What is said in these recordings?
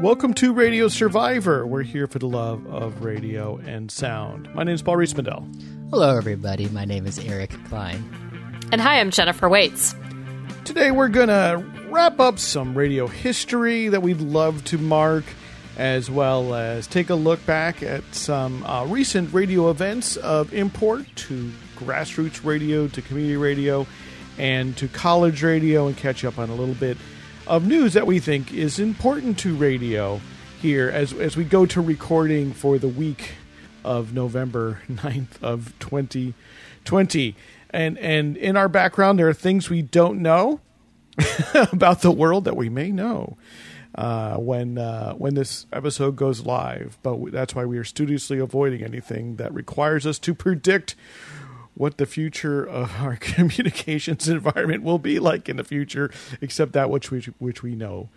Welcome to Radio Survivor. We're here for the love of radio and sound. My name is Paul Riismandel. Hello, everybody. My name is Eric Klein. And hi, I'm Jennifer Waits. Today we're going to wrap up some radio history that we'd love to mark, as well as take a look back at some uh, recent radio events of import to grassroots radio, to community radio, and to college radio, and catch up on a little bit of news that we think is important to radio here as, as we go to recording for the week of November 9th of 2020. And, and in our background, there are things we don't know about the world that we may know uh, when, uh, when this episode goes live. But that's why we are studiously avoiding anything that requires us to predict what the future of our communications environment will be like in the future, except that which we which we know.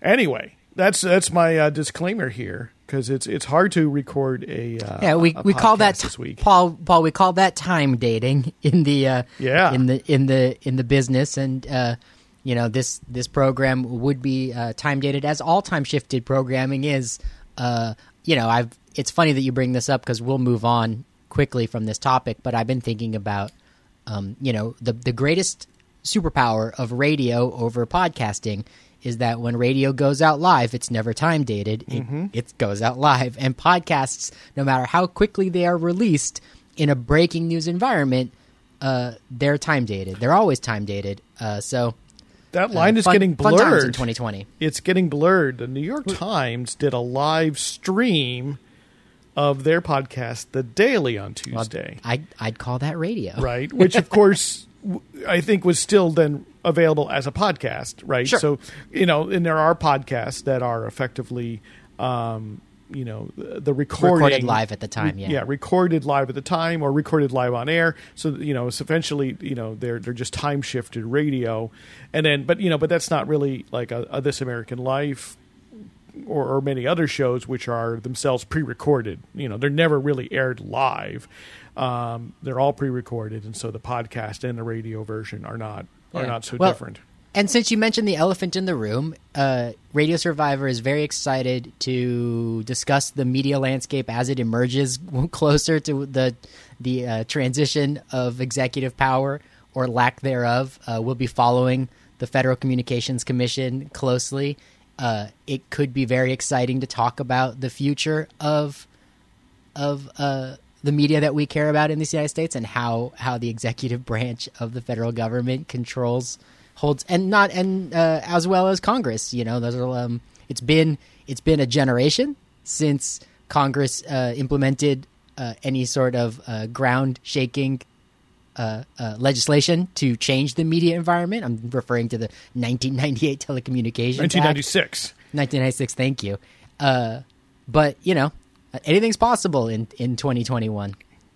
Anyway, that's that's my uh, disclaimer here because it's it's hard to record a uh, yeah we a we call that this week. Paul Paul we call that time dating in the uh, Yeah. in the in the in the business and uh, you know this this program would be uh, time dated as all time shifted programming is uh, you know I've it's funny that you bring this up because we'll move on quickly from this topic but I've been thinking about um, you know the the greatest superpower of radio over podcasting is that when radio goes out live, it's never time dated. It, it goes out live, and podcasts, no matter how quickly they are released in a breaking news environment, uh, they're time dated. They're always time dated. Uh, so that line uh, is fun- getting times in 2020. It's getting blurred. The New York Times did a live stream of their podcast, The Daily, on Tuesday. I I'd call that radio. right? Which, of course, I think was still then available as a podcast, right? Sure. So, you know, and there are podcasts that are effectively, um, you know, the, the recording Recorded live at the time, yeah. yeah, recorded live at the time or recorded live on air. So, you know, it's eventually, you know, they're they're just time shifted radio, and then, but you know, but that's not really like a, a This American Life or, or many other shows which are themselves pre-recorded. You know, they're never really aired live. Um, they're all pre-recorded, and so the podcast and the radio version are not are Yeah. not so Well, different. And since you mentioned the elephant in the room, uh, Radio Survivor is very excited to discuss the media landscape as it emerges closer to the the uh, transition of executive power or lack thereof. Uh, we'll be following the Federal Communications Commission closely. Uh, it could be very exciting to talk about the future of of uh, the media that we care about in the United States and how how the executive branch of the federal government controls holds and not and uh, as well as Congress. You know, those are, um, it's been it's been a generation since Congress uh, implemented uh, any sort of uh, ground shaking. Uh, uh, legislation to change the media environment. I'm referring to the 1998 Telecommunications Act. 1996. 1996. Thank you. Uh, but you know, anything's possible in in 2021.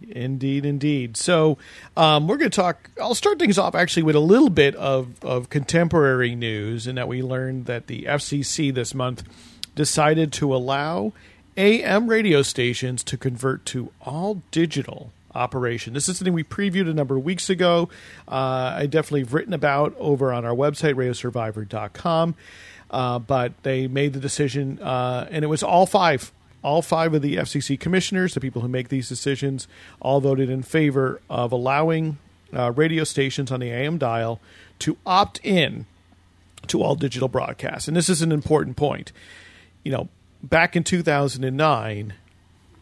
Indeed, indeed. So um, we're going to talk. I'll start things off actually with a little bit of, of contemporary news, in that we learned that the FCC this month decided to allow AM radio stations to convert to all digital operation. This is something we previewed a number of weeks ago. Uh, I definitely have written about over on our website, radiosurvivor.com. Uh, but they made the decision, uh, and it was all five all five of the FCC commissioners, the people who make these decisions, all voted in favor of allowing uh, radio stations on the AM dial to opt in to all digital broadcasts. And this is an important point. You know, back in 2009,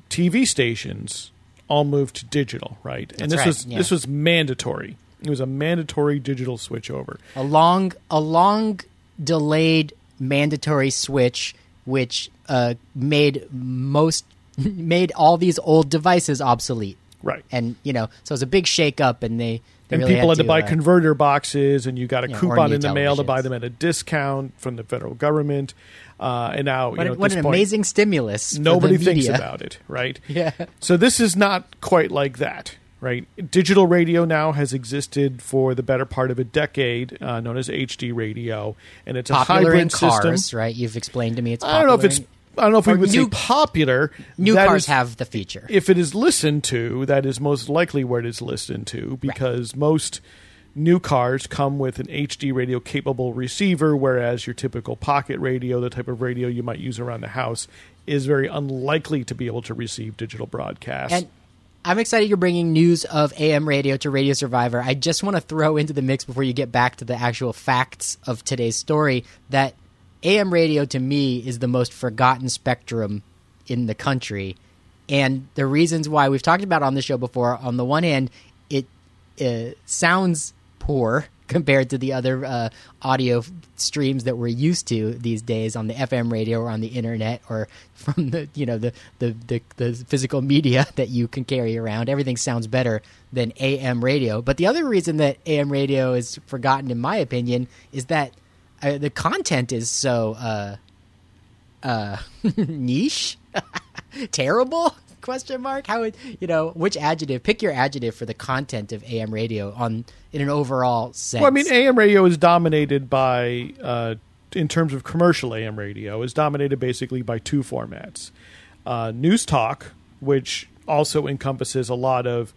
TV stations all moved to digital, right? and That's this right, was yeah. this was mandatory. It was a mandatory digital switchover. A long, a long delayed mandatory switch, which uh, made most made all these old devices obsolete. Right. And you know, so it was a big shake up, and they, they and really people had to buy uh, converter boxes, and you got a Yeah, coupon in the mail to buy them at a discount from the federal government. Uh, and now, you What, know, at what an point, amazing stimulus! Nobody thinks about it, right? Yeah. So this is not quite like that, right? Digital radio now has existed for the better part of a decade, uh, known as HD radio, and it's a popular hybrid in cars, system. right? You've explained to me it's. I don't know if it's. I don't know if we would new- say popular. new That cars is- have the feature. if it is listened to, that is most likely where it is listened to because most new cars come with an HD radio capable receiver, whereas your typical pocket radio, the type of radio you might use around the house, is very unlikely to be able to receive digital broadcast. And I'm excited you're bringing news of AM radio to Radio Survivor. I just want to throw into the mix before you get back to the actual facts of today's story that AM radio to me is the most forgotten spectrum in the country. And the reasons why we've talked about on the show before, on the one hand, it uh, sounds poor compared to the other uh, audio streams that we're used to these days on the FM radio or on the internet or from the you know the the, the, the physical media that you can carry around. Everything sounds better than AM radio. But the other reason that AM radio is forgotten, in my opinion, is that uh, the content is so uh, uh, niche, terrible. Question mark? How would you know which adjective? Pick your adjective for the content of AM radio on in an overall sense. Well, I mean, AM radio is dominated by, uh, in terms of commercial AM radio, is dominated basically by two formats: uh, news talk, which also encompasses a lot of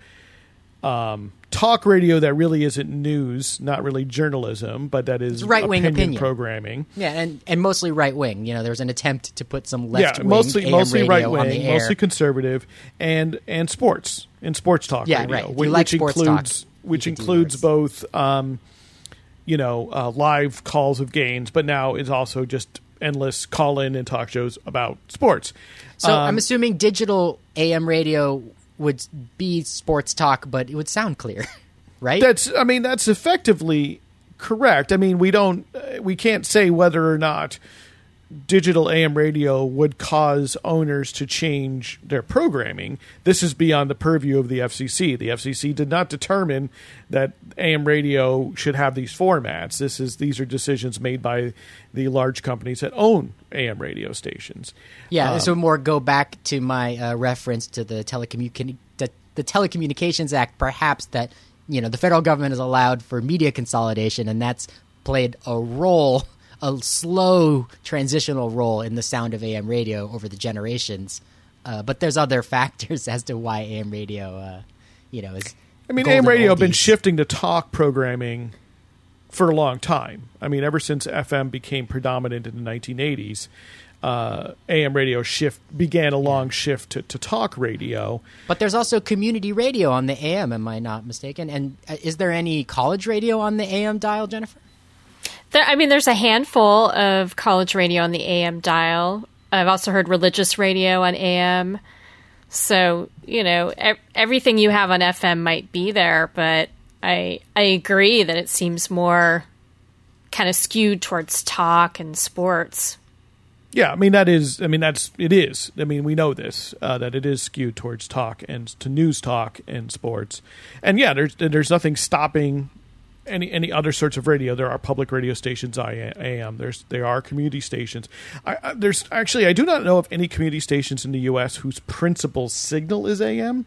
um, talk radio that really isn't news, not really journalism, but that is right-wing opinion, opinion. programming. yeah, and and mostly right wing. You know, there was an attempt to put some left yeah, wing mostly AM mostly right wing, mostly conservative, and and sports and sports talk Yeah, radio, right. Which, like which sports talk, includes which includes both, um, you know, uh, live calls of games, but now is also just endless call in and talk shows about sports. So Um, I'm assuming digital AM radio would be sports talk, but it would sound clear, right? That's I mean that's effectively correct. I mean we don't uh, we can't say whether or not digital AM radio would cause owners to change their programming. This is beyond the purview of the FCC. The FCC did not determine that AM radio should have these formats. This is these are decisions made by the large companies that own AM radio stations. yeah. um, this would more go back to my uh, reference to the telecommunic the, the Telecommunications Act, perhaps that you know the federal government has allowed for media consolidation, and that's played a role. A slow transitional role in the sound of AM radio over the generations, uh, but there's other factors as to why AM radio, uh, you know, is. I mean, AM radio have been shifting to talk programming for a long time. I mean, ever since FM became predominant in the 1980s, uh, AM radio shift began a long shift to, to talk radio. But there's also community radio on the AM. Am I not mistaken? And uh, is there any college radio on the AM dial, Jennifer? There, I mean, there's a handful of college radio on the AM dial. I've also heard religious radio on AM. So you know, ev- everything you have on FM might be there, but I I agree that it seems more kind of skewed towards talk and sports. Yeah, I mean that is. I mean that's it is. I mean we know this uh, that it is skewed towards talk and to news talk and sports, and yeah, there's there's nothing stopping any any other sorts of radio. There are public radio stations. I am. There's there are community stations. I, I, there's actually I do not know of any community stations in the U.S. whose principal signal is AM.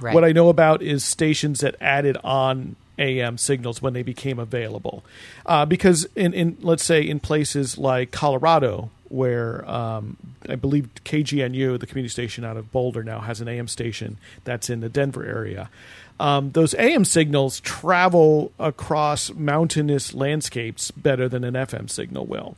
Right. What I know about is stations that added on AM signals when they became available, uh, because in, in let's say in places like Colorado, where um, I believe KGNU, the community station out of Boulder, now has an AM station that's in the Denver area. Um, those AM signals travel across mountainous landscapes better than an FM signal will.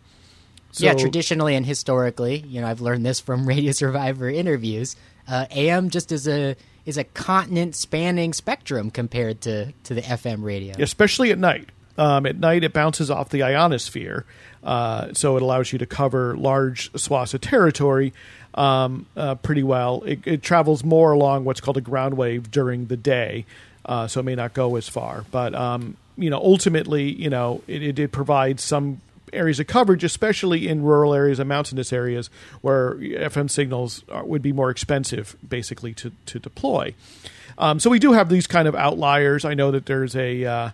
yeah, traditionally and historically, you know, I've learned this from Radio Survivor interviews. Uh, AM just is a is a continent spanning spectrum compared to to the FM radio. especially at night. Um, at night, it bounces off the ionosphere, uh, so it allows you to cover large swaths of territory um, uh, pretty well. It, it travels more along what's called a ground wave during the day, uh, so it may not go as far. But um, you know, ultimately, you know, it, it, it provides some areas of coverage, especially in rural areas and mountainous areas where FM signals are, would be more expensive, basically to to deploy. Um, so we do have these kind of outliers. I know that there's a uh,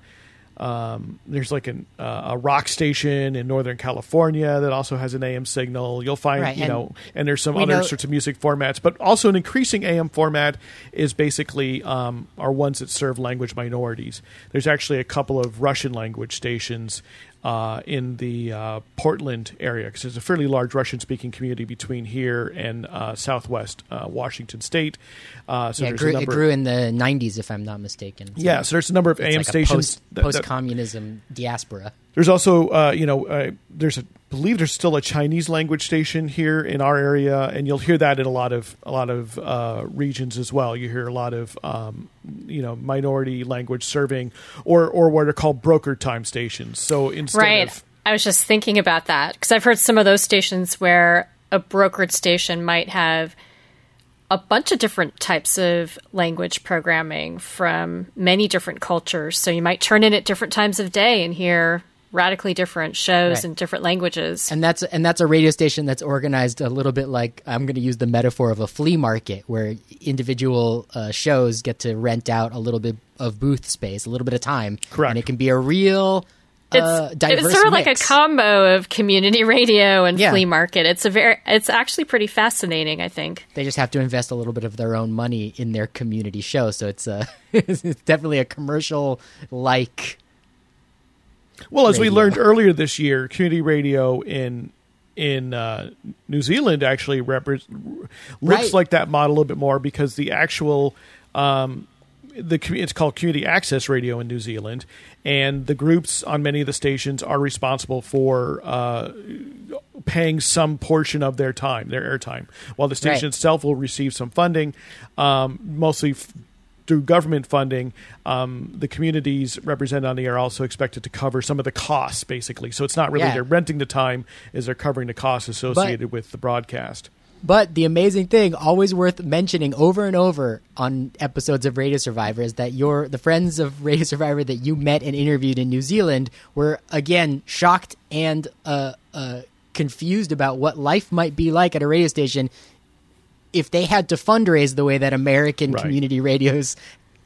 um, there's like an, uh, a rock station in Northern California that also has an AM signal. You'll find, Right, you know, and there's some other know- sorts of music formats, but also an increasing AM format is basically um, are ones that serve language minorities. There's actually a couple of Russian language stations uh, in the uh, Portland area because there's a fairly large Russian-speaking community between here and uh, Southwest uh, Washington State. Uh, so yeah, it grew, it grew in the 90s, if I'm not mistaken. So yeah, so there's a number of AM like stations. post, that- that- post-communism diaspora. There's also, uh, you know, uh, there's a I believe there's still a Chinese language station here in our area, and you'll hear that in a lot of a lot of uh, regions as well. You hear a lot of um, you know minority language serving, or or what are called broker time stations. So instead Right. of I was just thinking about that because I've heard some of those stations where a brokered station might have a bunch of different types of language programming from many different cultures. So you might turn in at different times of day and hear radically different shows Right. in different languages. and that's and that's a radio station that's organized a little bit like I'm going to use the metaphor of a flea market, where individual uh, shows get to rent out a little bit of booth space, a little bit of time, Correct. and it can be a real uh, it's, diverse. it's sort of like a combo of community radio and Yeah. flea market. It's a very, it's actually pretty fascinating. I think. They just have to invest a little bit of their own money in their community show, so it's a it's definitely a commercial like. Well, as we learned earlier this year, community radio in in uh, New Zealand actually repre- looks Right. like that model a little bit more because the actual um, the it's called community access radio in New Zealand, and the groups on many of the stations are responsible for uh, paying some portion of their time, their airtime, while the station Right. itself will receive some funding, um, mostly. F- through government funding, um, the communities represented on the air are also expected to cover some of the costs, basically. So it's not really Yeah. they're renting the time; is they're covering the costs associated with the broadcast. But the amazing thing, always worth mentioning over and over on episodes of Radio Survivor, is that your the friends of Radio Survivor that you met and interviewed in New Zealand were again shocked and uh, uh, confused about what life might be like at a radio station if they had to fundraise the way that American Right. community radios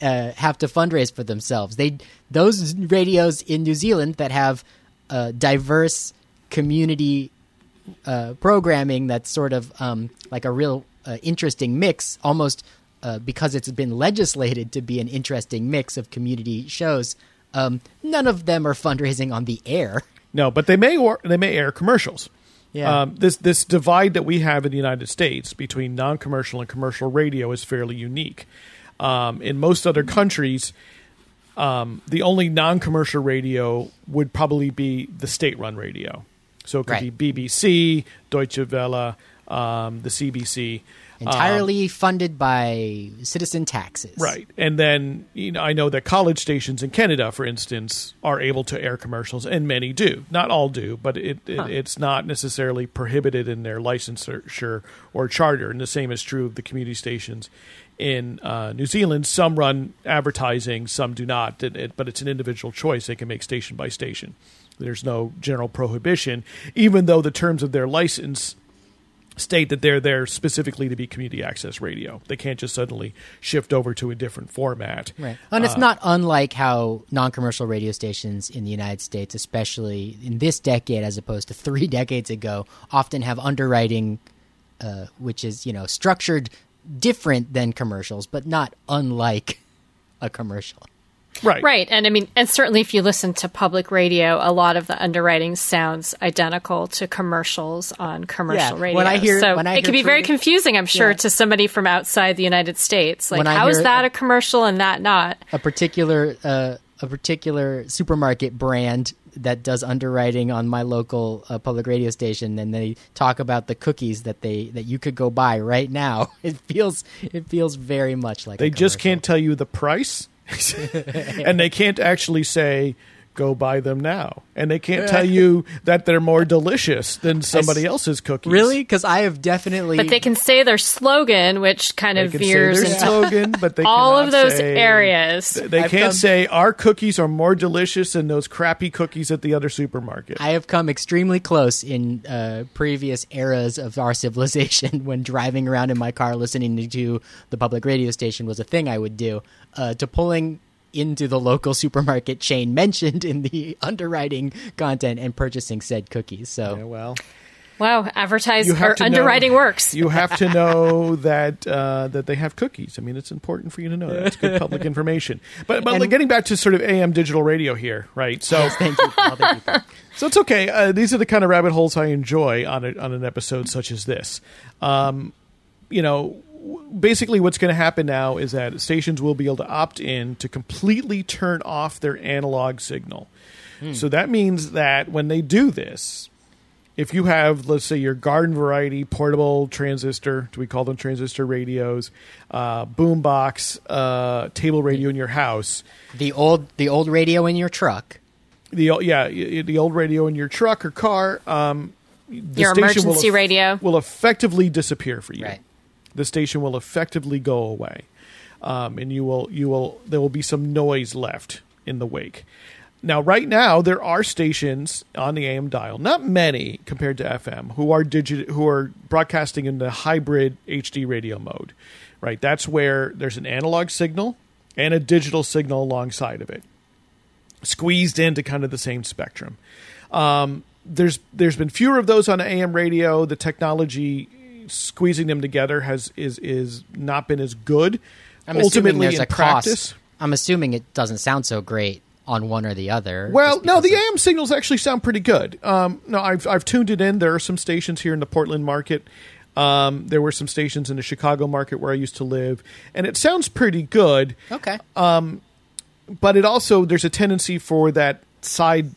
uh, have to fundraise for themselves. They those radios in New Zealand that have uh, diverse community uh, programming that's sort of um, like a real uh, interesting mix, almost uh, because it's been legislated to be an interesting mix of community shows. Um, none of them are fundraising on the air. No, but they may or, they may air commercials. Yeah. Um, this this divide that we have in the United States between non-commercial and commercial radio is fairly unique. Um, in most other countries, um, the only non-commercial radio would probably be the state-run radio. So it could Right. be BBC, Deutsche Welle, um, the CBC. Entirely funded by citizen taxes. Right. And then, you know, I know that college stations in Canada, for instance, are able to air commercials, and many do. Not all do, but it, it it's not necessarily prohibited in their licensure or charter. And the same is true of the community stations in uh, New Zealand. Some run advertising, some do not, It- it- but it's an individual choice. They can make station by station. There's no general prohibition, even though the terms of their license state that they're there specifically to be community access radio. They can't just suddenly shift over to a different format. Right. And it's not unlike how non commercial radio stations in the United States, especially in this decade as opposed to three decades ago, often have underwriting, uh, which is, you know, structured different than commercials, but not unlike a commercial. Right. Right. And I mean, and certainly if you listen to public radio, a lot of the underwriting sounds identical to commercials on commercial Yeah, radio. when I hear- so when I it can be very confusing, I'm sure, Yeah. to somebody from outside the United States. Like, how is that a commercial and that not? A particular, uh, a particular supermarket brand that does underwriting on my local uh, public radio station, and they talk about the cookies that they that you could go buy right now. It feels it feels very much like They a just can't tell you the price, and they can't actually say go buy them now, and they can't tell you that they're more delicious than somebody else's cookies. Really? Because I have definitely. But they can say their slogan, which kind They of can veers into slogan, but they all of those say- areas. They I've can't come- say our cookies are more delicious than those crappy cookies at the other supermarket. I have come extremely close in uh, previous eras of our civilization when driving around in my car listening to the public radio station was a thing I would do, uh, to pulling into the local supermarket chain mentioned in the underwriting content and purchasing said cookies. So Yeah, well, Wow, advertise or underwriting know, works. You have to know that uh, that they have cookies. I mean, it's important for you to know that. It's good public information. But but like, getting back to sort of AM digital radio here, right? So Thank you, Paul. Thank you, so it's okay. Uh, these are the kind of rabbit holes I enjoy on a, on an episode such as this. Um, you know, w- basically what's going to happen now is that stations will be able to opt in to completely turn off their analog signal. So that means that when they do this, if you have, let's say, your garden variety portable transistor, do we call them transistor radios, uh, boombox, uh, table radio in your house, The old the old radio in your truck. the o- yeah the old radio in your truck or car, um, the Your station will emergency radio. will effectively disappear for you. Right. The station will effectively go away, um, and you will you will there will be some noise left in the wake. Now, right now, there are stations on the AM dial, not many compared to FM, who are digit who are broadcasting in the hybrid HD radio mode. Right, that's where there's an analog signal and a digital signal alongside of it squeezed into kind of the same spectrum. Um, there's there's been fewer of those on AM radio. The technology squeezing them together has is is not been as good. I'm assuming Ultimately, there's in a practice, cost. I'm assuming it doesn't sound so great on one or the other. well, no, the AM signals actually sound pretty good. Um, no, I've I've tuned it in. There are some stations here in the Portland market. Um, there were some stations in the Chicago market where I used to live, and it sounds pretty good. Okay. but it also there's a tendency for that side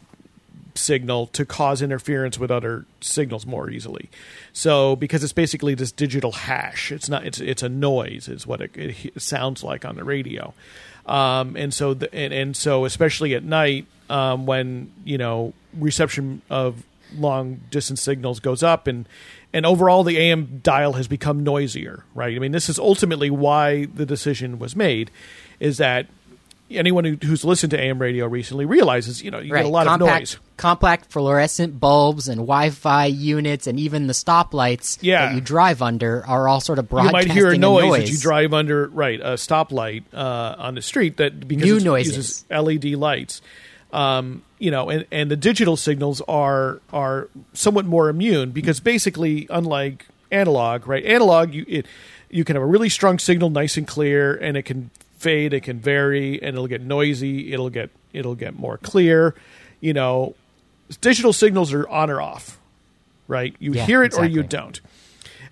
signal to cause interference with other signals more easily. So because it's basically this digital hash, it's not it's it's a noise is what it, it sounds like on the radio. Um, and so the, and, and so especially at night um, when you know reception of long distance signals goes up and and overall the AM dial has become noisier, right? I mean, this is ultimately why the decision was made is that anyone who, who's listened to AM radio recently realizes, you know, you right. get a lot compact, of noise. Compact fluorescent bulbs and Wi-Fi units and even the stoplights Yeah. that you drive under are all sort of broadcasting. You might hear a noise, noise. as you drive under right a stoplight uh, on the street that because New it noises. uses LED lights. Um, you know, and, and the digital signals are are somewhat more immune because basically, unlike analog, right? Analog, you it, you can have a really strong signal, nice and clear, and it can fade, it can vary, and it'll get noisy. It'll get it'll get more clear. You know, digital signals are on or off, right? You Yeah, hear it or you don't.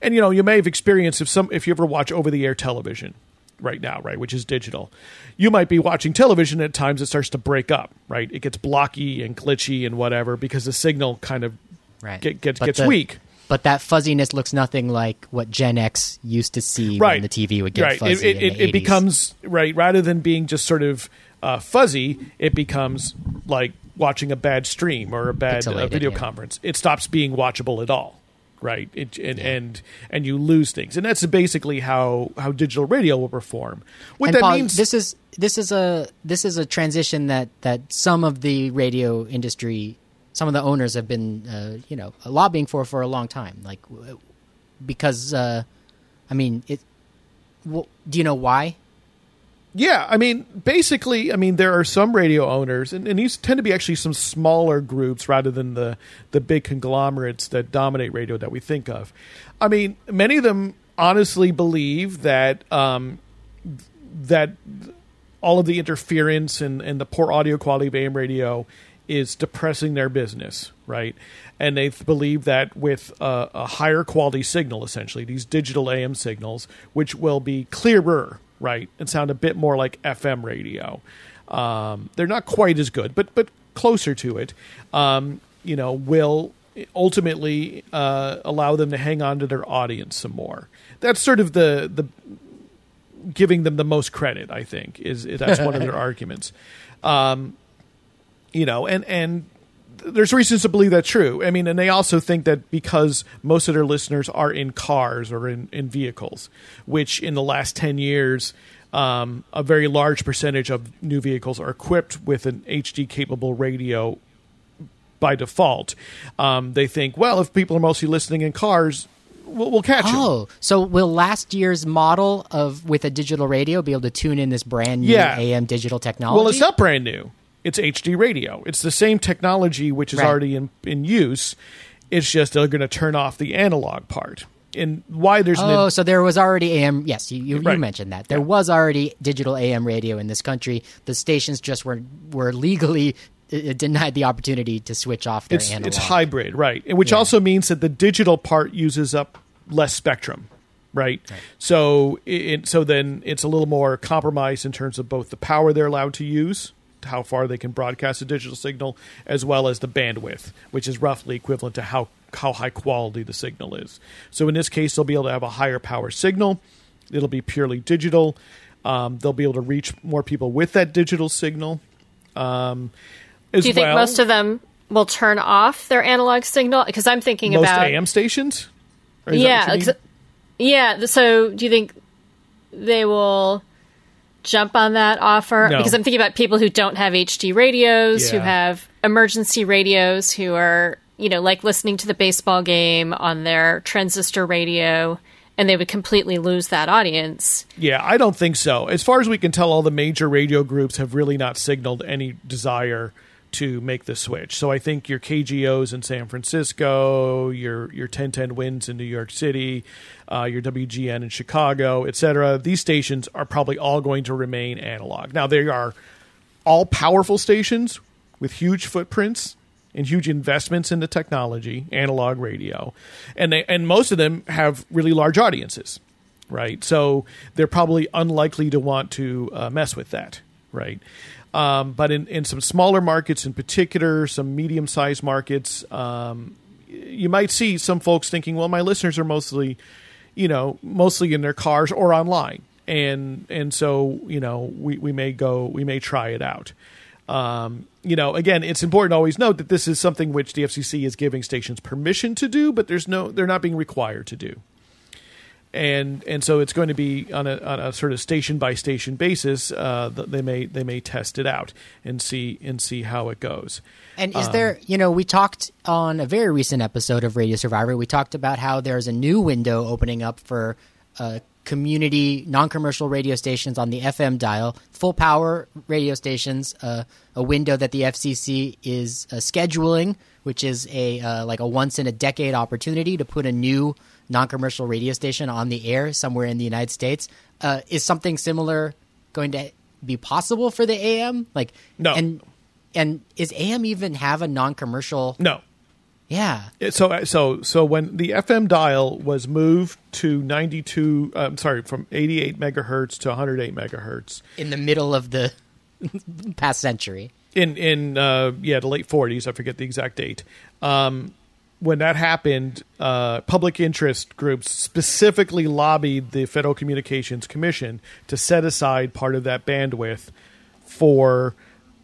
And you know, you may have experienced if some if you ever watch over the air television right now, right, which is digital. You might be watching television at times it starts to break up, right? It gets blocky and glitchy and whatever because the signal kind of right. get, gets But gets the- weak. But that fuzziness looks nothing like what Gen X used to see Right. when the TV would get right. fuzzy It, it, it, it 80s. becomes right rather than being just sort of uh, fuzzy, it becomes like watching a bad stream or a bad uh, video yeah. conference. It stops being watchable at all. Right, it, and, and and you lose things, and that's basically how how digital radio will perform. What and that Paul, means, this is this is a this is a transition that that some of the radio industry, some of the owners have been uh, you know lobbying for for a long time. Like because uh, I mean it. Well, do you know why? Yeah, I mean, basically, I mean, there are some radio owners, and, and these tend to be actually some smaller groups rather than the the big conglomerates that dominate radio that we think of. I mean, many of them honestly believe that um, that all of the interference and, and the poor audio quality of AM radio is depressing their business, right? And they believe that with a, a higher quality signal, essentially, these digital AM signals, which will be clearer, right, and sound a bit more like FM radio. Um, they're not quite as good, but but closer to it. Um, you know, will ultimately uh, allow them to hang on to their audience some more. That's sort of the the giving them the most credit. I think is that's one of their arguments. Um, you know, and and there's reasons to believe that's true. I mean, and they also think that because most of their listeners are in cars or in, in vehicles, which in the last 10 years, um, a very large percentage of new vehicles are equipped with an HD capable radio by default. Um, they think, well, if people are mostly listening in cars, we'll, we'll catch them. Oh, so will last year's model of with a digital radio be able to tune in this brand new Yeah. AM digital technology? Well, it's not brand new. It's HD radio. It's the same technology which is Right. already in, in use. It's just they're going to turn off the analog part. And why there's Oh, an, so there was already AM. Yes, you, you, Right. you mentioned that there Yeah. was already digital AM radio in this country. The stations just were were legally uh, denied the opportunity to switch off their it's analog. it's hybrid, right? Which Yeah. also means that the digital part uses up less spectrum, right? So it, so then it's a little more compromised in terms of both the power they're allowed to use, how far they can broadcast a digital signal, as well as the bandwidth, which is roughly equivalent to how how high quality the signal is. So in this case, they'll be able to have a higher power signal. It'll be purely digital. Um, they'll be able to reach more people with that digital signal. Um, as Do you think most of them will turn off their analog signal? Because I'm thinking most about AM stations? Or is that yeah, what you mean? ex- yeah. So do you think they will jump on that offer? No. Because I'm thinking about people who don't have HD radios, who have emergency radios, who are you know like listening to the baseball game on their transistor radio, and they would completely lose that audience. Yeah, I don't think so. As far as we can tell, all the major radio groups have really not signaled any desire to make the switch. So I think your KGOs in San Francisco, your your 1010 WINS in New York City, uh, your WGN in Chicago, et cetera, these stations are probably all going to remain analog. Now they are all powerful stations with huge footprints and huge investments in the technology, analog radio, and they and most of them have really large audiences, right? So they're probably unlikely to want to uh, mess with that, right? Um, but in, in some smaller markets, in particular, some medium sized markets, um, you might see some folks thinking, well, my listeners are mostly, you know, mostly in their cars or online. And and so, you know, we, we may go we may try it out. Um, you know, again, it's important to always note that this is something which the FCC is giving stations permission to do, but there's no they're not being required to do. And and so it's going to be on a on a sort of station by station basis. Uh, they may they may test it out and see and see how it goes. And Um, is there, you know, we talked on a very recent episode of Radio Survivor, we talked about how there's a new window opening up for uh, community, non commercial radio stations on the FM dial, full power radio stations, uh, a window that the FCC is uh, scheduling, which is a uh, like a once in a decade opportunity to put a new non commercial radio station on the air somewhere in the United States. Uh, is something similar going to be possible for the AM? Like, No. And and is AM even have a non-commercial? No, Yeah, so so so when the FM dial was moved to 92 I'm sorry from 88 megahertz to 108 megahertz in the middle of the past century. in in uh, yeah the late 40s I forget the exact date um, when that happened uh, public interest groups specifically lobbied the Federal Communications Commission to set aside part of that bandwidth for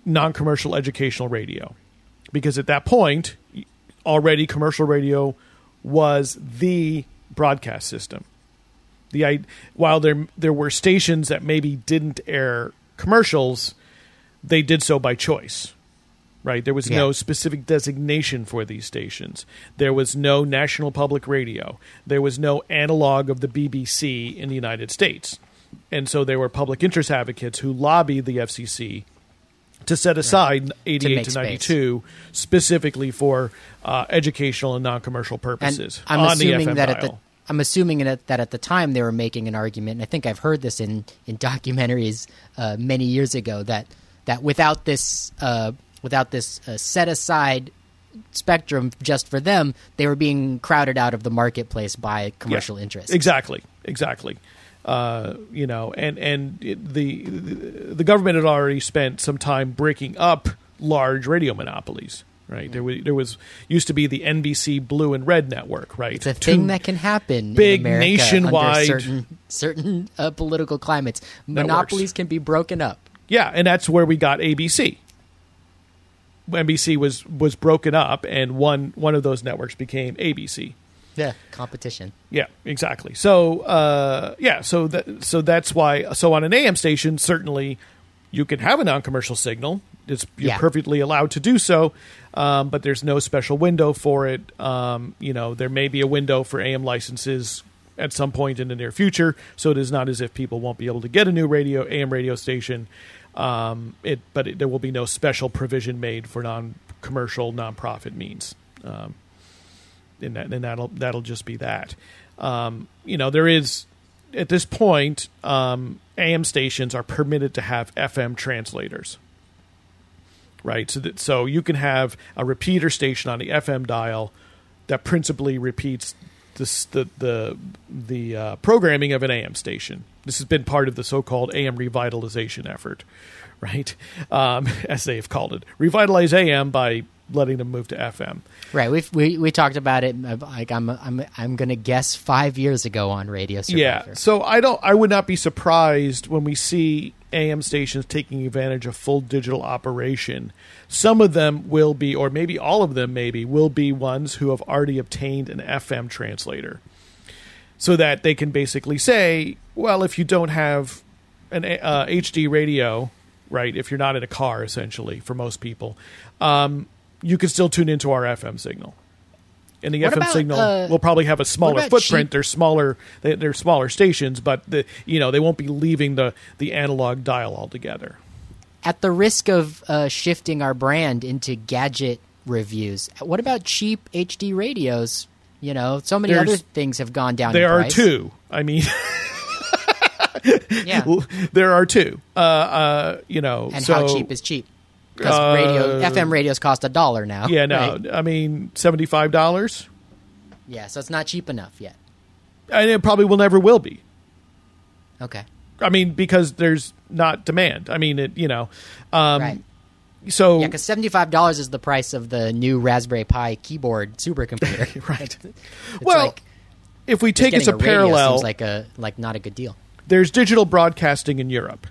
non-commercial educational radio. Because at that point already commercial radio was the broadcast system. The while there there were stations that maybe didn't air commercials they did so by choice right? There was no specific designation for these stations. There was no national public radio. There was no analog of the BBC in the United States. And so there were public interest advocates who lobbied the FCC to set aside 88 make to, space. 92 specifically for uh, educational and non-commercial And purposes I'm on the assuming FM that at dial. the I'm assuming that at the time they were making an argument, and I think I've heard this in in documentaries uh, many years ago that that without this uh, without this uh, set aside spectrum just for them, they were being crowded out of the marketplace by commercial Yeah, interests. Exactly, exactly. Uh, you know, and and the, the government had already spent some time breaking up large radio monopolies. Right there was there was used to be the NBC Blue and Red network. Right, It's a Two- thing that can happen big in America nationwide- certain certain uh, political climates. Networks. Monopolies can be broken up. Yeah, and that's where we got ABC. NBC was was broken up, and one one of those networks became ABC. Yeah, competition. Yeah, exactly. So, uh, yeah, so that so that's why. So on an AM station, certainly you can have a non-commercial signal. It's you're Yeah. perfectly allowed to do so, um, but there's no special window for it. Um, you know, there may be a window for AM licenses at some point in the near future. So it is not as if people won't be able to get a new radio AM radio station. Um, it, but it, there will be no special provision made for non-commercial, non-profit means. Um, and, that, and that'll that'll just be that. Um, you know, there is at this point, um, AM stations are permitted to have FM translators. Right, so that, so you can have a repeater station on the FM dial that principally repeats this, the the the uh, programming of an AM station. This has been part of the so-called AM revitalization effort, right? Um, as they've called it, revitalize AM by letting them move to FM. Right. We've, we we talked about it. uh, Like I'm I'm I'm going to guess five years ago on Radio Survivor. Yeah. So I don't. I would not be surprised when we see AM stations taking advantage of full digital operation. Some of them will be, or maybe all of them, maybe will be ones who have already obtained an FM translator, so that they can basically say, well, if you don't have an uh, HD radio, right? If you're not in a car, essentially, for most people, um, you can still tune into our FM signal. And the What FM about, signal uh, will probably have a smaller footprint. cheap- They're smaller. They, they're smaller stations, but the you know they won't be leaving the the analog dial altogether. At the risk of uh, shifting our brand into gadget reviews, what about cheap HD radios? You know, so many There's- other things have gone down. There are two. I mean, Yeah. there are two. Uh, uh, you know, And so, how cheap is cheap? Because Uh, radio FM radios cost a dollar now. Yeah, no. right? I mean, seventy five dollars, Yeah, so it's not cheap enough yet. and it probably will never will be. Okay. I mean, because there's not demand. I mean, it. You know, um, right. so Yeah, because seventy five dollars is the price of the new Raspberry Pi keyboard supercomputer. right. It's well, like if we take as a radio parallel, seems like a like not a good deal. there's digital broadcasting in Europe,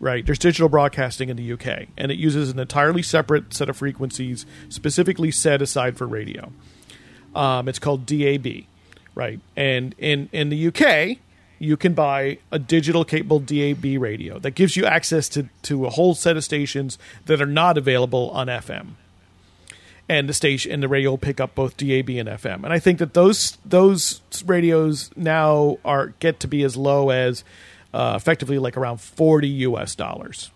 right? There's digital broadcasting in the UK, and it uses an entirely separate set of frequencies specifically set aside for radio. Um, it's called DAB, right? And in in the UK, you can buy a digital capable DAB radio that gives you access to to a whole set of stations that are not available on FM. And the station and the radio will pick up both DAB and FM. And I think that those those radios now are get to be as low as uh, effectively like around forty US dollars.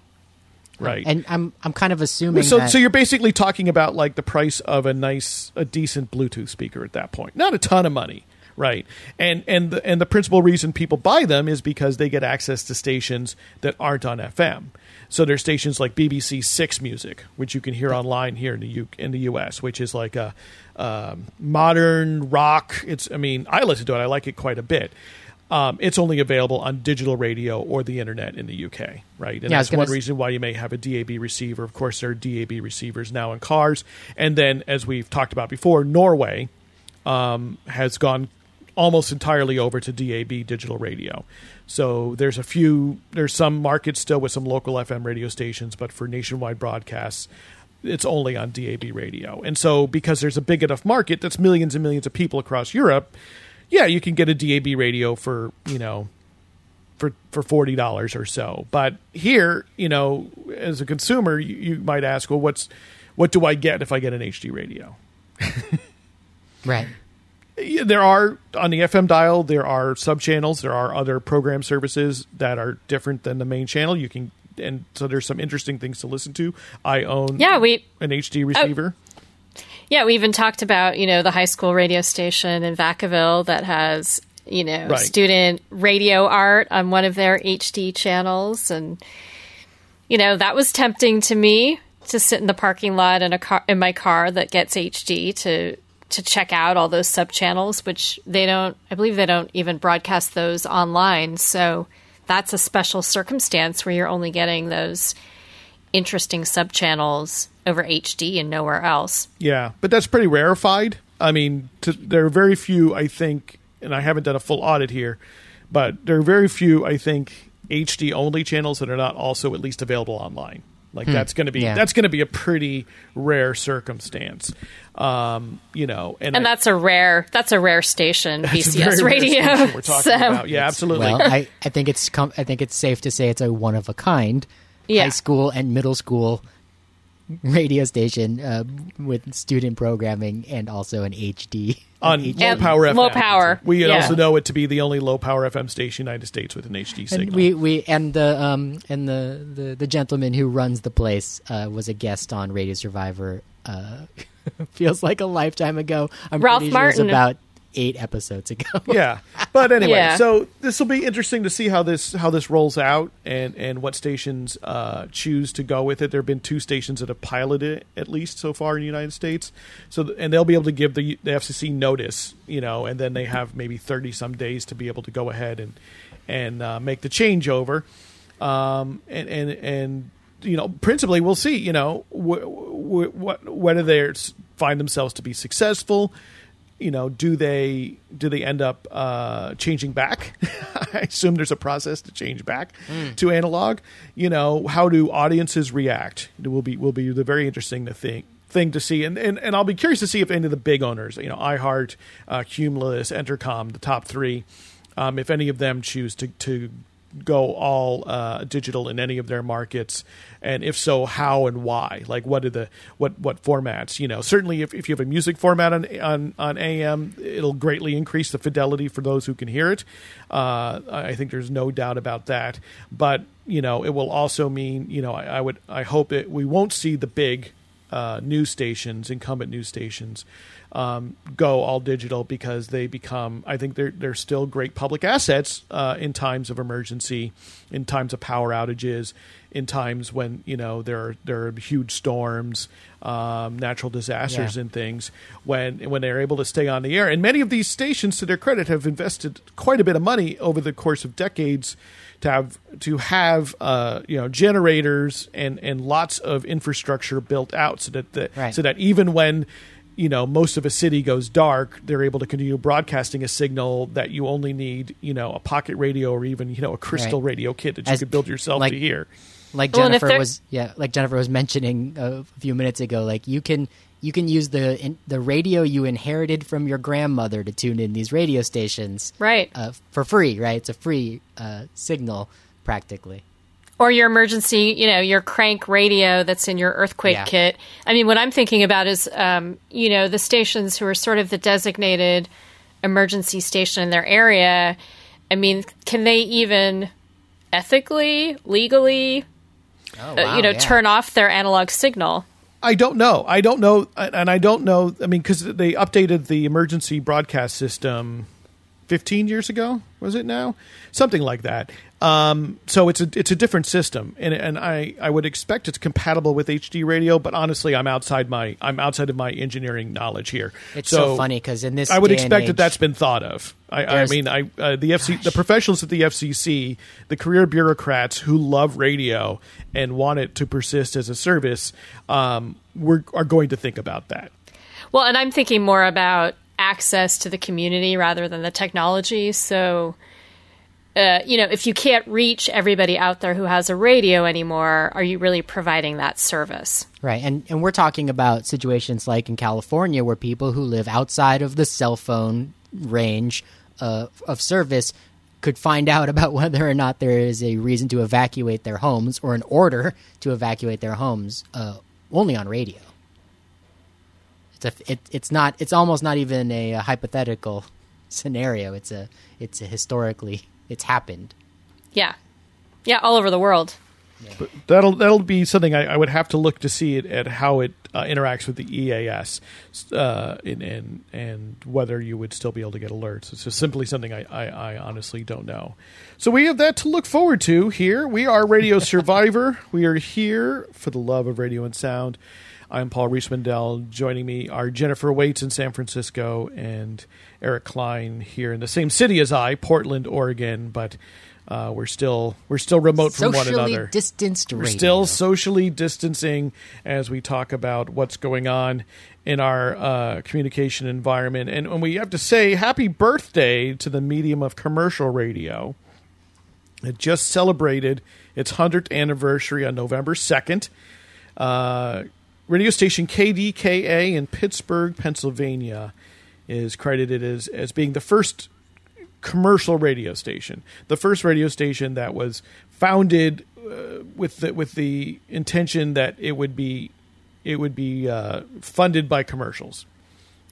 Right. And I'm I'm kind of assuming So, that so you're basically talking about like the price of a nice, a decent Bluetooth speaker at that point. Not a ton of money, right? And and the, and the principal reason people buy them is because they get access to stations that aren't on FM. So there's stations like BBC Six Music, which you can hear online here in the U, in the US, which is like a um, modern rock. It's I mean I listen to it. I like it quite a bit. Um, it's only available on digital radio or the internet in the UK, right? And Yeah, that's one s- reason why you may have a DAB receiver. Of course, there are DAB receivers now in cars. And then, as we've talked about before, Norway um, has gone almost entirely over to DAB digital radio. So there's a few, there's some markets still with some local FM radio stations, but for nationwide broadcasts, it's only on DAB radio. And so, because there's a big enough market that's millions and millions of people across Europe, yeah, you can get a DAB radio for, you know, for for forty dollars or so. But here, you know, as a consumer, you, you might ask, well, what's what do I get if I get an HD radio? right. Yeah, There are on the FM dial. There are sub channels. There are other program services that are different than the main channel. You can, and so there's some interesting things to listen to. I own Yeah, we an HD oh, receiver. Yeah we even talked about you know the high school radio station in Vacaville that has you know Right. student radio art on one of their HD channels, and you know that was tempting to me to sit in the parking lot in a car in my car that gets HD to to check out all those sub channels, which they don't. I believe they don't even broadcast those online. So that's a special circumstance where you're only getting those interesting sub channels over HD and nowhere else. Yeah, but that's pretty rarefied. I mean, to, there are very few, I think, and I haven't done a full audit here, but there are very few, I think, HD only channels that are not also at least available online. Like that's going to be Yeah. that's going to be a pretty rare circumstance, um, you know. And, And I- that's a rare that's a rare station, it's a BCS very rare radio. station we're talking so about. Yeah, absolutely. Well, I, I think it's com- I think it's safe to say it's a one of a kind Yeah. high school and middle school radio station uh, with student programming and also an HD. on an low And power FM. low power, We yeah. also know it to be the only low power FM station in the United States with an HD signal. And we, we and the um and the, the, the gentleman who runs the place uh, was a guest on Radio Survivor uh, feels like a lifetime ago. I'm Ralph pretty sure it was Martin. about eight episodes ago. yeah but anyway Yeah. so this will be interesting to see how this how this rolls out and and what stations uh choose to go with it there have been two stations that have piloted it at least so far in the united states so and they'll be able to give the, the fcc notice you know and then they have maybe 30 some days to be able to go ahead and and uh, make the changeover um and and and you know principally we'll see you know wh- wh- what whether they find themselves to be successful you know, do they do they end up uh, changing back? I assume there's a process to change back to analog. You know, how do audiences react? It will be will be the very interesting to think thing to see, and, and and I'll be curious to see if any of the big owners, you know, iHeart, uh, Cumulus, Entercom, the top three, um, if any of them choose to to go all uh, digital in any of their markets, and if so, how and why? Like, what are the what what formats? You know, certainly if, if you have a music format on on on AM, it'll greatly increase the fidelity for those who can hear it. Uh, I think there's no doubt about that. But you know, it will also mean you know I, I would I hope it we won't see the big uh, news stations, incumbent news stations, um, go all digital because they become. I think they're they're still great public assets uh, in times of emergency, in times of power outages, in times when you know there are there are huge storms, um, natural disasters, Yeah. and things. When when they're able to stay on the air, and many of these stations, to their credit, have invested quite a bit of money over the course of decades to have to have uh, you know generators and and lots of infrastructure built out so that the, Right. so that even when you know most of a city goes dark they're able to continue broadcasting a signal that you only need you know a pocket radio or even you know a crystal Right. radio kit that you As- could build yourself like- to hear like Well, and if Jennifer they're- was yeah, like Jennifer was mentioning a few minutes ago. Like you can you can use the in, the radio you inherited from your grandmother to tune in these radio stations, Right. Uh, for free, right? It's a free uh, signal practically. Or your emergency, you know, your crank radio that's in your earthquake Yeah. kit. I mean, what I'm thinking about is, um, you know, the stations who are sort of the designated emergency station in their area. I mean, can they even ethically, legally, Oh, uh, you know, turn off their analog signal? I don't know. I don't know, and I don't know. I mean, because they updated the emergency broadcast system 15 years ago, was it now? Something like that. Um, so it's a it's a different system, and and I, I would expect it's compatible with HD radio, but honestly, I'm outside my I'm outside of my engineering knowledge here. It's so, funny because in this, I would expect that age- that's been thought of. I, I mean, I uh, the FC, the professionals at the FCC, the career bureaucrats who love radio and want it to persist as a service, um, we're, are going to think about that. Well, and I'm thinking more about access to the community rather than the technology. So, uh, you know, if you can't reach everybody out there who has a radio anymore, are you really providing that service? Right, and and we're talking about situations like in California where people who live outside of the cell phone range uh, of service could find out about whether or not there is a reason to evacuate their homes or an order to evacuate their homes uh, only on radio. It's a, it, it's not it's almost not even a, uh hypothetical scenario. It's a it's a historically it's happened. Yeah. Yeah, all over the world. But That'll that'll be something I, I would have to look to see it at how it uh, interacts with the EAS, uh, and, and and whether you would still be able to get alerts. It's just simply something I, I, I honestly don't know. So we have that to look forward to here. We are Radio Survivor. we are here for the love of radio and sound. I'm Paul Riismandel. Joining me are Jennifer Waits in San Francisco and Eric Klein here in the same city as I, Portland, Oregon, but. Uh, we're still we're still remote from one Socially another. distanced We're radio. still socially distancing as we talk about what's going on in our uh, communication environment. And when we have to say happy birthday to the medium of commercial radio, it just celebrated its 100th anniversary on November 2nd. Uh, radio station KDKA in Pittsburgh, Pennsylvania, is credited as, as being the first commercial radio station, the first radio station that was founded uh, with the with the intention that it would be it would be uh, funded by commercials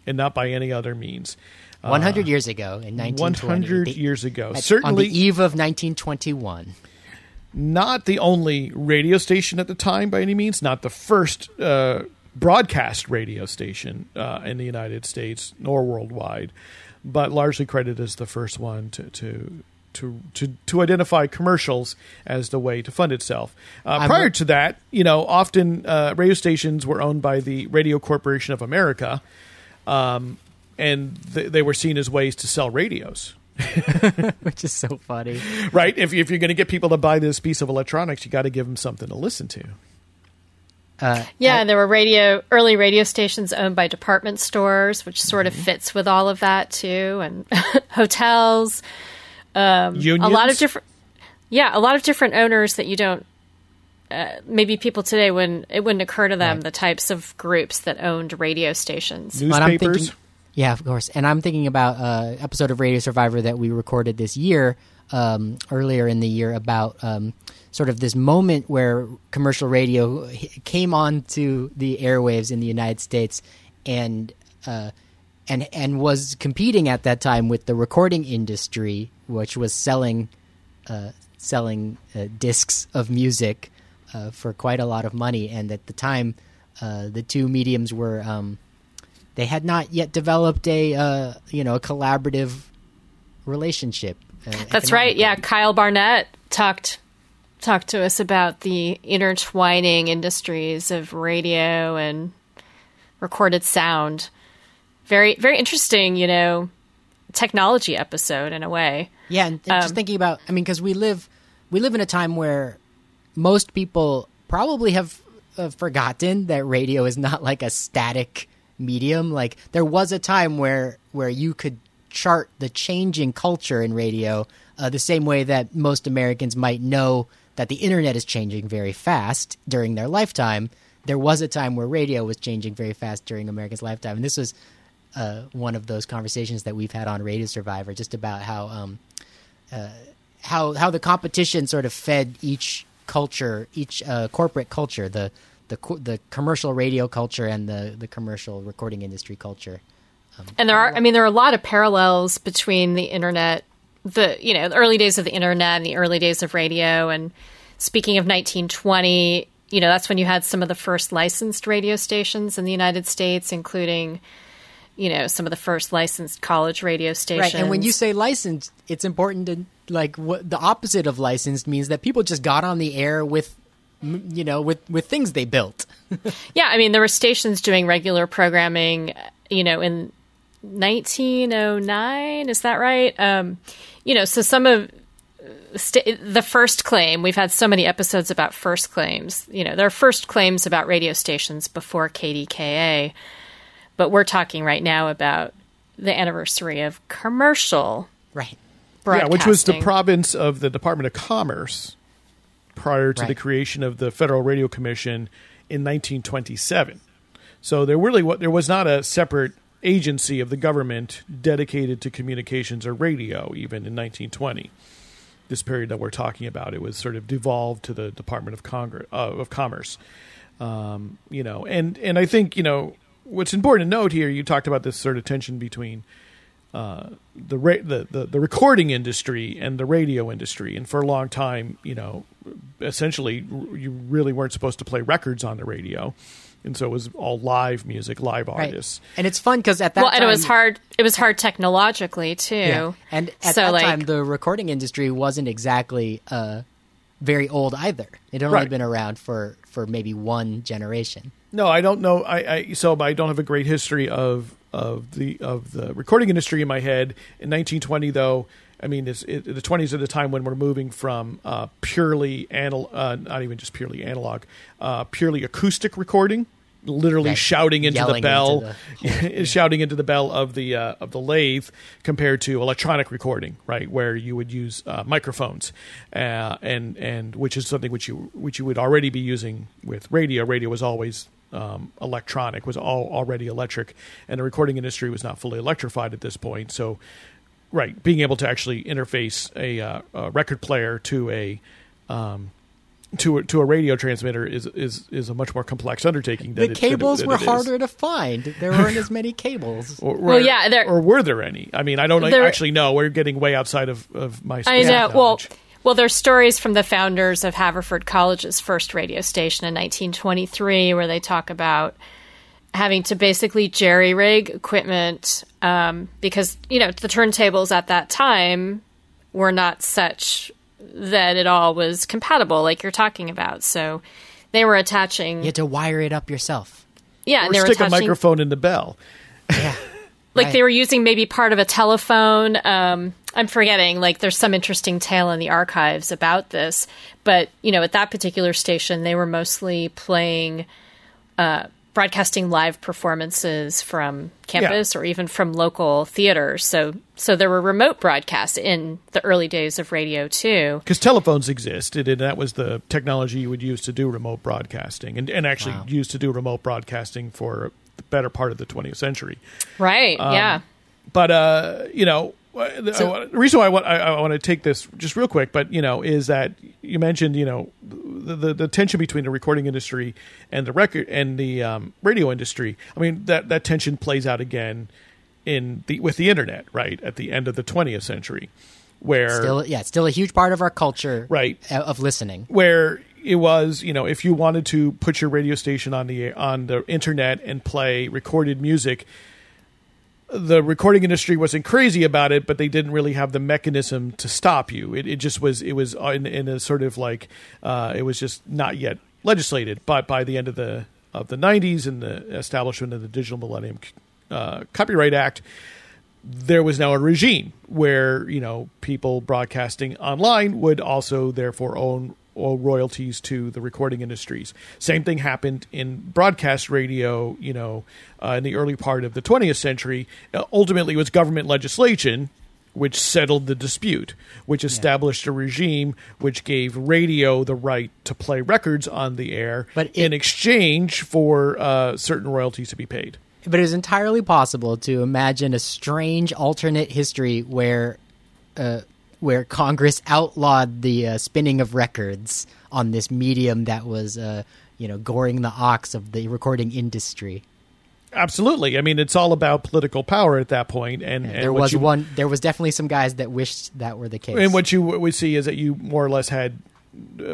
and not by any other means. 100 years ago in 1920. 100 the- years ago, at- on certainly the eve of 1921. not the only radio station at the time by any means, not the first uh, broadcast radio station uh, in the United States nor worldwide, but largely credited as the first one to to to to, to identify commercials as the way to fund itself. Uh, prior to that, you know, often uh, radio stations were owned by the Radio Corporation of America, um, and th- they were seen as ways to sell radios. which is so funny. Right? If, if you're going to get people to buy this piece of electronics, you got to give them something to listen to. Uh, Yeah, and there were radio early radio stations owned by department stores, which sort of fits with all of that too, and hotels. Unions? A lot of different, yeah, a lot of different owners that you don't. Uh, maybe people today wouldn't it wouldn't occur to them Right. the types of groups that owned radio stations. But I'm newspapers. thinking, yeah, of course. And I'm thinking about uh, episode of Radio Survivor that we recorded this year, um, earlier in the year, about um, sort of this moment where commercial radio came onto the airwaves in the United States, and uh, and and was competing at that time with the recording industry, which was selling uh, selling uh, discs of music uh, for quite a lot of money. And at the time, uh, the two mediums were um, they had not yet developed a uh, you know a collaborative relationship. uh, That's right. Yeah. Kyle Barnett talked talked to us about the intertwining industries of radio and recorded sound. Very very interesting, you know, technology episode in a way. Yeah, and, and just Um, thinking about, I mean, because we live, we live in a time where most people probably have uh, forgotten that radio is not like a static medium. Like there was a time where where you could chart the changing culture in radio uh, the same way that most Americans might know that the internet is changing very fast during their lifetime. There was a time where radio was changing very fast during America's lifetime, and this was uh, one of those conversations that we've had on Radio Survivor, just about how um, uh, how how the competition sort of fed each culture, each uh, corporate culture, the the the commercial radio culture and the the commercial recording industry culture. And there are, I mean, there are a lot of parallels between the internet, the you know, the early days of the internet and the early days of radio. And speaking of 1920, you know, that's when you had some of the first licensed radio stations in the United States, including, you know, some of the first licensed college radio stations. Right, and when you say licensed, it's important to like what the opposite of licensed means that people just got on the air with you know with with things they built. Yeah, I mean, there were stations doing regular programming, you know, in 1909. Is that right? Um, you know, so some of st- the first claim, we've had so many episodes about first claims. You know, there are first claims about radio stations before KDKA, but we're talking right now about the anniversary of commercial right. Yeah, which was the province of the Department of Commerce prior to the creation of the Federal Radio Commission in 1927. So there really there was not a separate agency of the government dedicated to communications or radio even in 1920. This period that we're talking about, it was sort of devolved to the Department of Congress uh, of Commerce. Um, you know, and and I think you know what's important to note here. You talked about this sort of tension between the, ra- the the the recording industry and the radio industry, and for a long time, you know, essentially, you really weren't supposed to play records on the radio, and so it was all live music, live Right. artists. And it's fun because at that time. well, time, and it was hard. It was hard technologically too. Yeah. And at so, that like, time, the recording industry wasn't exactly uh, very old either. It had only Right. been around for, for maybe one generation. No, I don't know. I, I so I don't have a great history of of the of the recording industry in my head. In 1920, though, I mean, it's, it, the 20s are the time when we're moving from uh, purely anal, uh, not even just purely analog, uh, purely acoustic recording, literally Right. shouting into the bell, into shouting into the bell of the uh, of the lathe, compared to electronic recording, right, where you would use uh, microphones, uh, and and which is something which you which you would already be using with radio. Radio was always um, electronic, was all already electric, and the recording industry was not fully electrified at this point. So, right, being able to actually interface a, uh, a record player to a um, to a, to a radio transmitter is is is a much more complex undertaking. Than The it- than it- cables than were it is. harder to find. There weren't as many cables. Or, Well, yeah, there- or were there any? I mean, I don't There- actually know. We're getting way outside of, of my. I specific know. Well, well, there's stories from the founders of Haverford College's first radio station in 1923, where they talk about, having to basically jerry rig equipment um, because you know the turntables at that time were not such that it all was compatible, like you're talking about. So they were attaching. You had to wire it up yourself. Yeah, and or they were stick a microphone in the bell. Yeah. like Right. they were using maybe part of a telephone. Um, I'm forgetting. Like there's some interesting tale in the archives about this, but you know, at that particular station, they were mostly playing, uh, broadcasting live performances from campus or even from local theaters. So, so there were remote broadcasts in the early days of radio too. because telephones existed, and that was the technology you would use to do remote broadcasting, and, and actually Wow. used to do remote broadcasting for the better part of the 20th century. Right? Um, yeah. But uh, you know, the, So- the reason why I want, I, I want to take this just real quick, but you know, is that you mentioned you know the, the, the tension between the recording industry and the record and the um, radio industry. I mean that that tension plays out again in the with the internet, right at the end of the 20th century, where Still, yeah, it's still a huge part of our culture, Right. uh, Of listening. where it was you know if you wanted to put your radio station on the on the internet and play recorded music the recording industry wasn't crazy about it but they didn't really have the mechanism to stop you. It, it just was it was in, in a sort of like uh, it was just not yet legislated. But by the end of the of the 90s and the establishment of the digital millennium uh, copyright act there was now a regime where you know people broadcasting online would also therefore own owe royalties to the recording industries. Same thing happened in broadcast radio. You know, uh, in the early part of the 20th century, uh, ultimately it was government legislation which settled the dispute, which established a regime which gave radio the right to play records on the air But it- in exchange for uh, certain royalties to be paid. But it is entirely possible to imagine a strange alternate history where, uh, where Congress outlawed the uh, spinning of records on this medium that was, uh, you know, goring the ox of the recording industry. Absolutely. I mean, it's all about political power at that point, and, and there was you, one. There was definitely some guys that wished that were the case. And what you would see is that you more or less had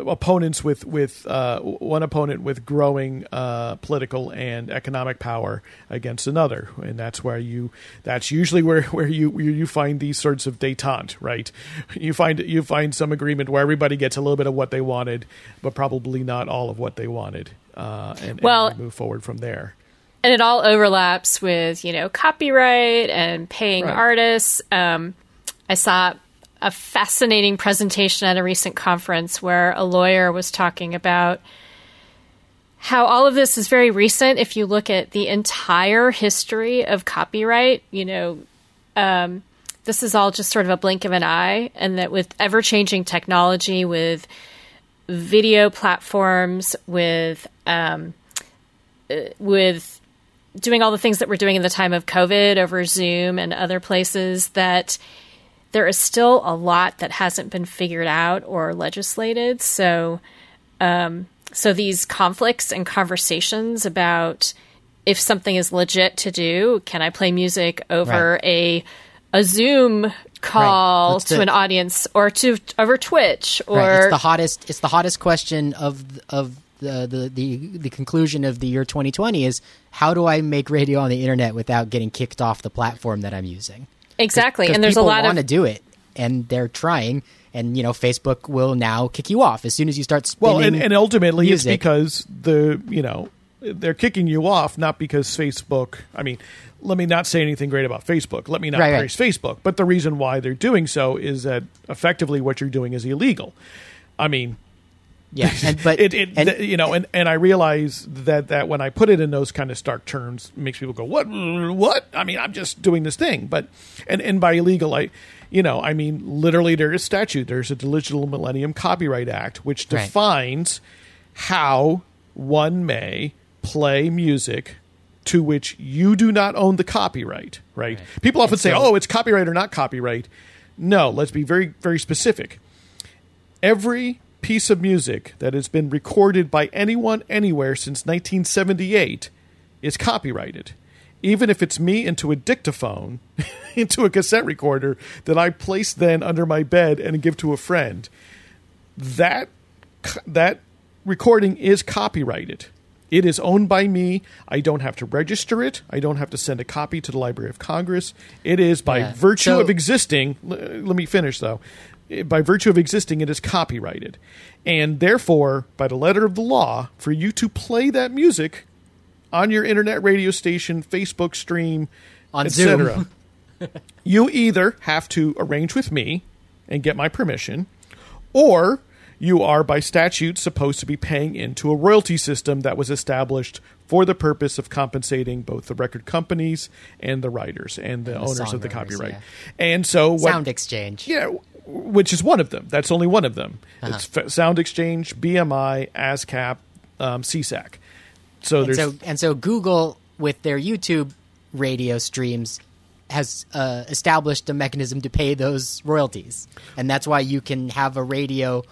opponents with with uh, one opponent with growing uh, political and economic power against another, and that's where you that's usually where where you where you find these sorts of détente, right? You find you find some agreement where everybody gets a little bit of what they wanted, but probably not all of what they wanted, uh, and, Well- and move forward from there. and it all overlaps with you know copyright and paying Right. artists. Um, I saw a fascinating presentation at a recent conference where a lawyer was talking about how all of this is very recent. If you look at the entire history of copyright, you know, um, this is all just sort of a blink of an eye, and that with ever changing technology, with video platforms, with um, uh, with doing all the things that we're doing in the time of COVID over Zoom and other places, that there is still a lot that hasn't been figured out or legislated. So, um, so these conflicts and conversations about if something is legit to do, can I play music over Right. a a Zoom call Let's to an audience or to over Twitch or Right. It's the hottest. It's the hottest question of of the, the the the conclusion of the year 2020 is how do I make radio on the internet without getting kicked off the platform that I'm using? Exactly. 'Cause And there's a lot of want to do it, and they're trying. And you know, Facebook will now kick you off as soon as you start spinning. Well, and, and ultimately, music. it's because the you know they're kicking you off not because Facebook. I mean, let me not say anything great about Facebook. Let me not Right, right. praise Facebook. But the reason why they're doing so is that effectively what you're doing is illegal. I mean, yeah, and, but it, it and, you know, and, and I realize that that when I put it in those kind of stark terms, makes people go, "What? What?" I mean, I'm just doing this thing, but and and by illegal, I, you know, I mean literally there is statute. There's a Digital Millennium Copyright Act which Right. defines how one may play music to which you do not own the copyright. Right? People often say, "Oh, it's copyright or not copyright." No, let's be very very specific every piece of music that has been recorded by anyone anywhere since 1978 is copyrighted. Even if it's me into a dictaphone, into a cassette recorder that I place then under my bed and give to a friend, that that recording is copyrighted. It is owned by me. I don't have to register it. I don't have to send a copy to the Library of Congress. It is by Yeah. virtue So- of existing. l- let me finish though. By virtue of existing, it is copyrighted, and therefore, by the letter of the law, for you to play that music on your internet radio station, Facebook stream, etc., you either have to arrange with me and get my permission, or you are by statute supposed to be paying into a royalty system that was established for the purpose of compensating both the record companies and the writers and the, the owners of the copyright. yeah. And so what Sound exchange. yeah, which is one of them. That's only one of them. Uh-huh. It's F- Sound Exchange, BMI, ASCAP, um, SESAC. So And there's so and so Google with their YouTube radio streams has uh, established a mechanism to pay those royalties, and that's why you can have a radio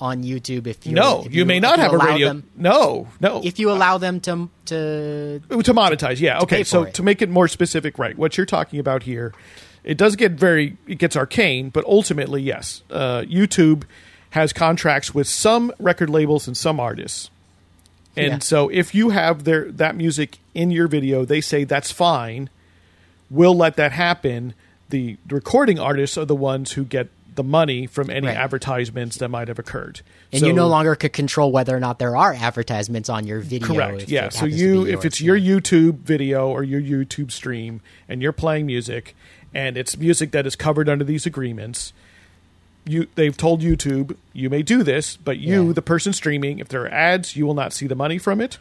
on YouTube if you no, you, may not if have a radio. them- no, no. if you allow them to to to monetize, yeah. Okay, so it. to make it more specific, right? What you're talking about here, it does get very, it gets arcane, but ultimately, yes, uh, YouTube has contracts with some record labels and some artists, and Yeah. so if you have their that music in your video, they say that's fine. We'll let that happen. The recording artists are the ones who get the money from any Right. advertisements that might have occurred. and So- you no longer could control whether or not there are advertisements on your video. Correct. Yeah. So you, if it's your. YouTube video or your YouTube stream, and you're playing music, and it's music that is covered under these agreements, you they've told YouTube you may do this, but you, Yeah. the person streaming, if there are ads, you will not see the money from it.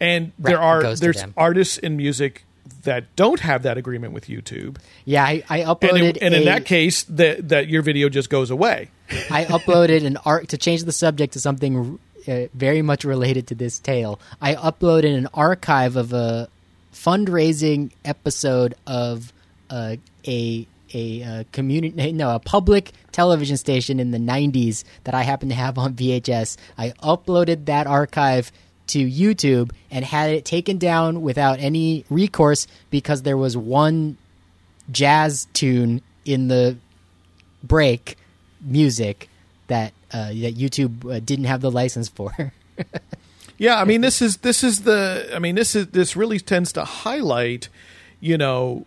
And Right, there are there's artists in music that don't have that agreement with YouTube, yeah, I, I and, uploaded in, and in that case, that that your video just goes away. I uploaded an art to change the subject to something uh, very much related to this tale. I uploaded an archive of a fundraising episode of uh, a a uh, community no a public television station in the 90s that I happen to have on VHS. I uploaded that archive to YouTube and had it taken down without any recourse because there was one jazz tune in the break music that uh, that YouTube uh, didn't have the license for. Yeah, I mean this is this is the I mean this is this really tends to highlight, you know,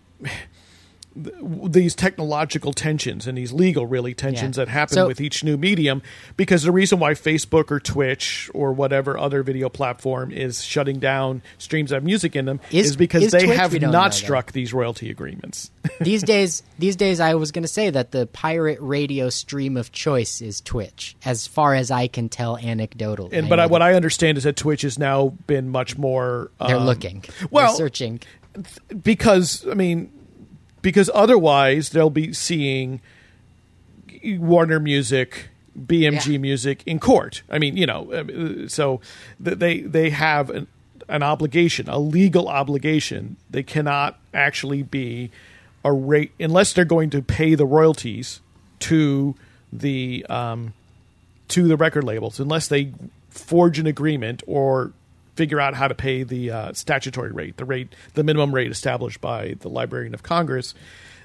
these technological tensions and these legal really tensions Yeah. that happen So- with each new medium because the reason why Facebook or Twitch or whatever other video platform is shutting down streams that have music in them is, Is- because is they Twitch? have not that. struck these royalty agreements. these days, these days, I was going to say that the pirate radio stream of choice is Twitch, as far as I can tell anecdotally. and but I, what I understand is that Twitch has now been much more they're um, looking, well, they're searching. because I mean, because otherwise they'll be seeing Warner Music, BMG Yeah. Music in court. I mean, you know, uh, so they they have an, an obligation, a legal obligation. They cannot actually be a rate unless they're going to pay the royalties to the um, to the record labels, unless they forge an agreement or figure out how to pay the uh, statutory rate, the rate, the minimum rate established by the Librarian of Congress.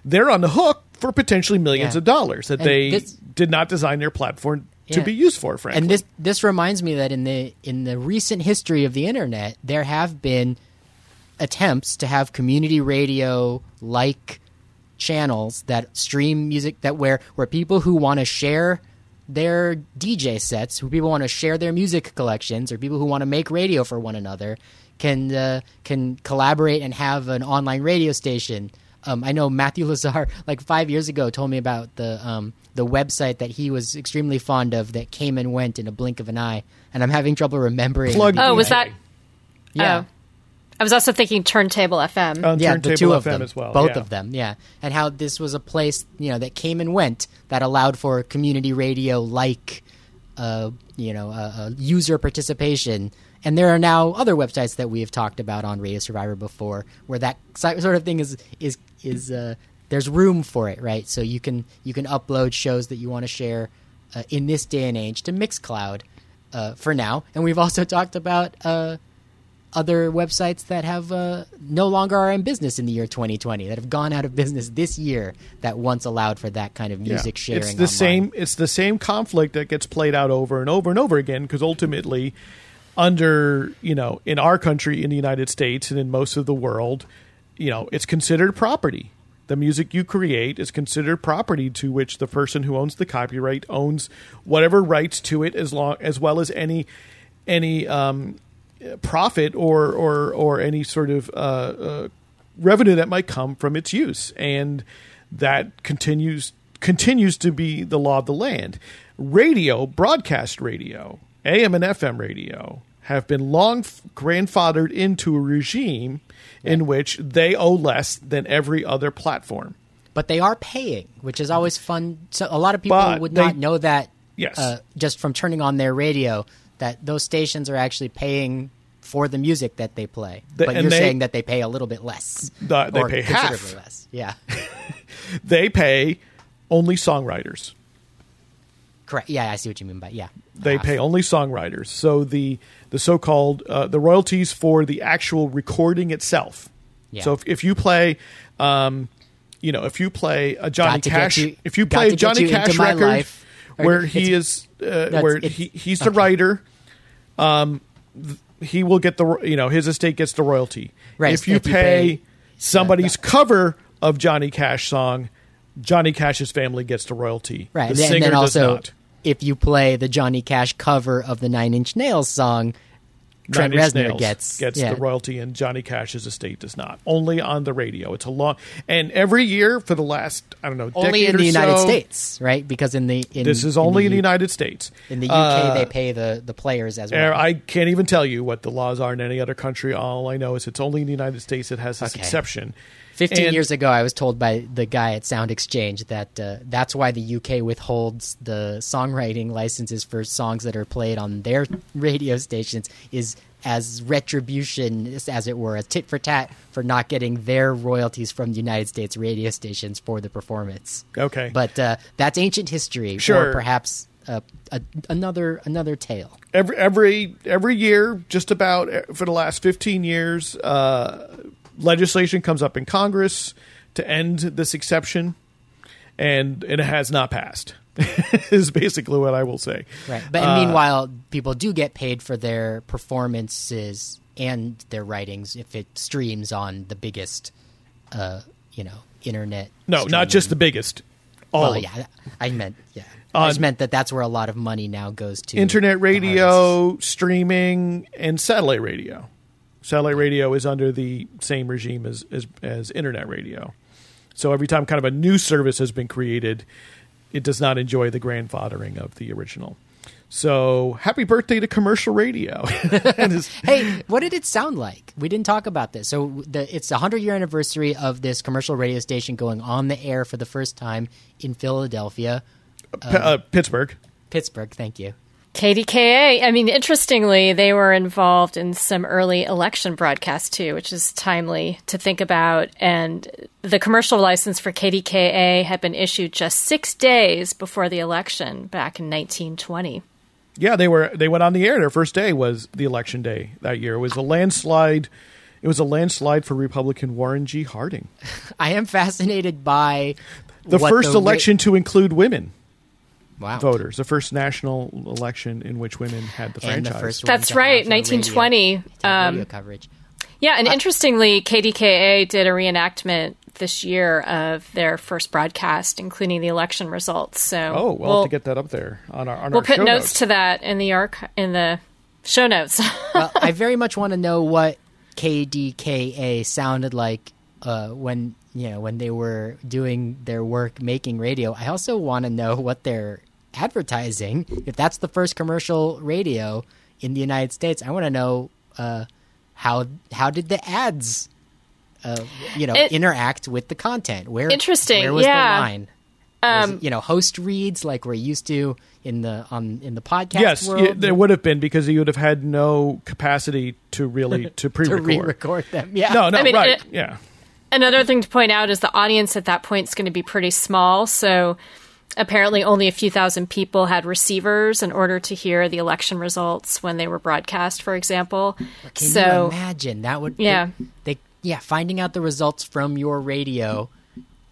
They're on the hook for potentially millions Yeah. of dollars that And they this- did not design their platform to be used for. Frankly, And this this reminds me that in the in the recent history of the internet, there have been attempts to have community radio like channels that stream music that where where people who want to share their DJ sets, who people want to share their music collections, or people who want to make radio for one another, can uh, can collaborate and have an online radio station. Um, I know Matthew Lasar, like five years ago, told me about the um, the website that he was extremely fond of that came and went in a blink of an eye, and I'm having trouble remembering. Plug Oh, was that? Yeah. Oh. I was also thinking Turntable FM. on yeah, Turntable the two of them, as well, both yeah. of them, yeah, and how this was a place you know that came and went that allowed for community radio like, uh, you know, uh, uh, user participation. And there are now other websites that we have talked about on Radio Survivor before, where that sort of thing is is is uh, there's room for it, right? So you can you can upload shows that you want to share uh, in this day and age to Mixcloud uh, for now, and we've also talked about. Uh, other websites that have uh, no longer are in business in the year 2020 that have gone out of business this year that once allowed for that kind of music Yeah. sharing. It's the online. same. It's the same conflict that gets played out over and over and over again because ultimately, under you know in our country in the United States and in most of the world, you know it's considered property. The music you create is considered property to which the person who owns the copyright owns whatever rights to it as long as well as any any um, profit or or or any sort of uh, uh, revenue that might come from its use, and that continues continues to be the law of the land. Radio, broadcast radio, AM and FM radio have been long grandfathered into a regime in which they owe less than every other platform. But they are paying, which is always fun. So a lot of people But would they- not know that Yes. uh, just from turning on their radio that those stations are actually paying for the music that they play. The- but you're they- saying that they pay a little bit less. The- they pay considerably half. less. Yeah. They pay only songwriters. Correct. Yeah, I see what you mean by yeah. They Half. pay only songwriters. So the the so-called uh, the royalties for the actual recording itself. Yeah. So if, if you play, um, you know, if you play a Johnny Got to get Cash, you- if you play Johnny Cash record life. Where he is, uh, where he, he's the okay. writer, um, he will get the you know his estate gets the royalty. Right, If you if you pay, pay- somebody's cover of Johnny Cash song, Johnny Cash's family gets the royalty. Right. The and singer then does also not. if you play the Johnny Cash cover of the Nine Inch Nails song, Trent Reznor gets gets yeah. the royalty, and Johnny Cash's estate does not. Only on the radio. It's a long and every year for the last I don't know only in the United so, States, right? Because in the in, This is only in the U- United States. in the UK Uh, they pay the the players as well. I can't even tell you what the laws are in any other country. All I know is it's only in the United States that has this Okay. exception. Fifteen And- years ago, I was told by the guy at Sound Exchange that uh, that's why the UK withholds the songwriting licenses for songs that are played on their radio stations is as retribution, as it were, a tit for tat for not getting their royalties from the United States radio stations for the performance. Okay, But uh, that's ancient history, Sure. or perhaps uh, a, another another tale. every every every year, just about uh, for the last fifteen years, uh, legislation comes up in Congress to end this exception, and it has not passed. is basically what I will say. Right. But Uh, meanwhile, people do get paid for their performances and their writings if it streams on the biggest, uh, you know, internet. No, not just the biggest. All Well, yeah, I meant yeah. I just meant that that's where a lot of money now goes to internet radio, streaming, and satellite radio. Satellite radio is under the same regime as, as as internet radio. So every time kind of a new service has been created, it does not enjoy the grandfathering of the original. So happy birthday to commercial radio. Hey, what did it sound like? We didn't talk about this. So the, it's the hundred year anniversary of this commercial radio station going on the air for the first time in Philadelphia, P- uh, Pittsburgh. Pittsburgh. Thank you. KDKA. I mean, interestingly, they were involved in some early election broadcasts too, which is timely to think about. And the commercial license for KDKA had been issued just six days before the election back in 1920. Yeah, they were they went on the air. Their first day was the election day that year. It was a landslide. It was a landslide for Republican Warren G. Harding. I am fascinated by The first ra- election to include women. Wow. voters. The first national election in which women had the and franchise. the first That's right, have a radio- 1920. Um, radio coverage. Yeah, and interestingly, KDKA did a reenactment this year of their first broadcast, including the election results. So oh, well, we'll, to get that up there on our on we'll our put show notes, notes. to that in the arc in the show notes. well, I very much want to know what KDKA sounded like uh, when you know when they were doing their work making radio. I also want to know what they're advertising. If that's the first commercial radio in the United States, I want to know uh, how how did the ads, uh, you know, It- interact with the content? Where Interesting, Where was yeah. the line? Was it, you know, host reads like we're used to in the on in the podcast Yes, world. yeah, there would have been because you would have had no capacity to really to to pre-record. re-record them. Yeah. no, no, I mean, right? it- yeah, Another thing to point out is the audience at that point is going to be pretty small. So apparently, only a few thousand people had receivers in order to hear the election results when they were broadcast, for example. Can so you imagine that would Yeah. they, they yeah finding out the results from your radio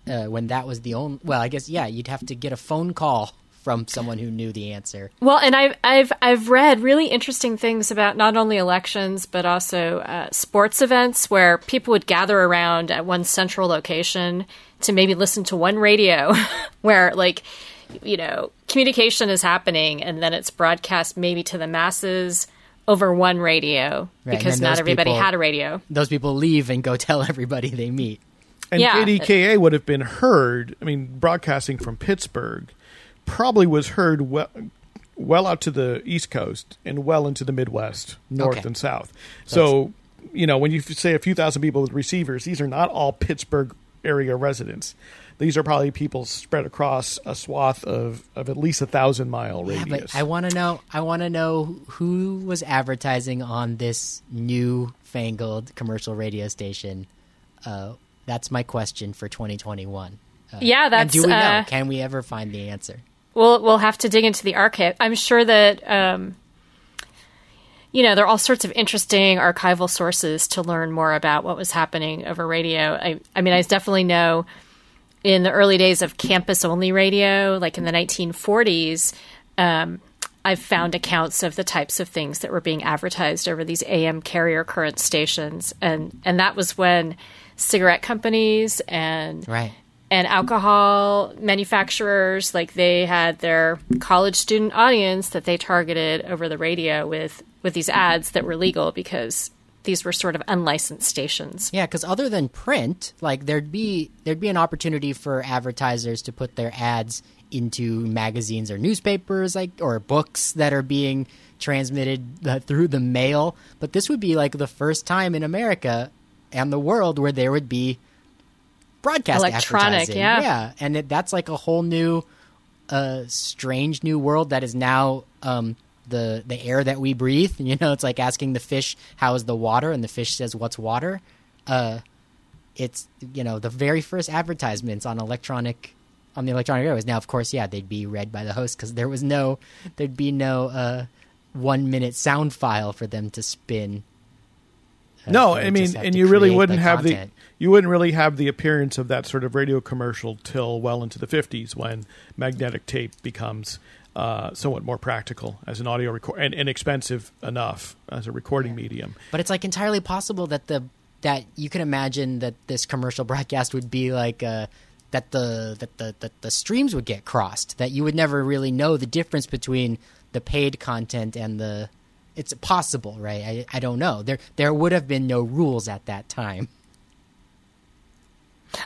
uh, when that was the only well I guess yeah you'd have to get a phone call from someone who knew the answer. Well, and I've I've I've read really interesting things about not only elections but also uh, sports events where people would gather around at one central location to maybe listen to one radio, where like you know communication is happening and then it's broadcast maybe to the masses over one radio Right, because not everybody people- had a radio. Those people leave and go tell everybody they meet. And Yeah. KDKA would have been heard. I mean, broadcasting from Pittsburgh probably was heard well, well out to the East Coast and well into the Midwest, North Okay. and South. So, you know, when you say a few thousand people with receivers, these are not all Pittsburgh area residents. These are probably people spread across a swath of, of at least a thousand mile Yeah, radius. but I want to know. I want to know who was advertising on this new fangled commercial radio station. Uh, that's my question for 2021. Uh, Yeah, and that's do we know? uh, Can we ever find the answer? We'll we'll have to dig into the archive. I'm sure that um, you know there are all sorts of interesting archival sources to learn more about what was happening over radio. I I mean, I definitely know in the early days of campus only radio, like in the 1940s. Um, I've found accounts of the types of things that were being advertised over these AM carrier current stations, and and that was when cigarette companies and Right. And alcohol manufacturers like they had their college student audience that they targeted over the radio with with these ads that were legal because these were sort of unlicensed stations. Yeah, because other than print, like there'd be there'd be an opportunity for advertisers to put their ads into magazines or newspapers, like or books that are being transmitted uh, through the mail. But this would be like the first time in America and the world where there would be broadcast Electronic, advertising. yeah. yeah, and it, that's like a whole new, uh, strange new world that is now um, the the air that we breathe. You know, it's like asking the fish how is the water, and the fish says what's water. Uh, it's you know the very first advertisements on electronic on the electronic airways. Now, of course, yeah, they'd be read by the host because there was no there'd be no uh, one minute sound file for them to spin. Uh, no, I mean, and you really wouldn't the have content. the you wouldn't really have the appearance of that sort of radio commercial till well into the fifties when magnetic tape becomes uh, somewhat more practical as an audio record and inexpensive enough as a recording medium. But it's like entirely possible that the that you can imagine that this commercial broadcast would be like uh, that the that the that the streams would get crossed. That you would never really know the difference between the paid content and the. It's possible, right? I, I don't know. There there would have been no rules at that time.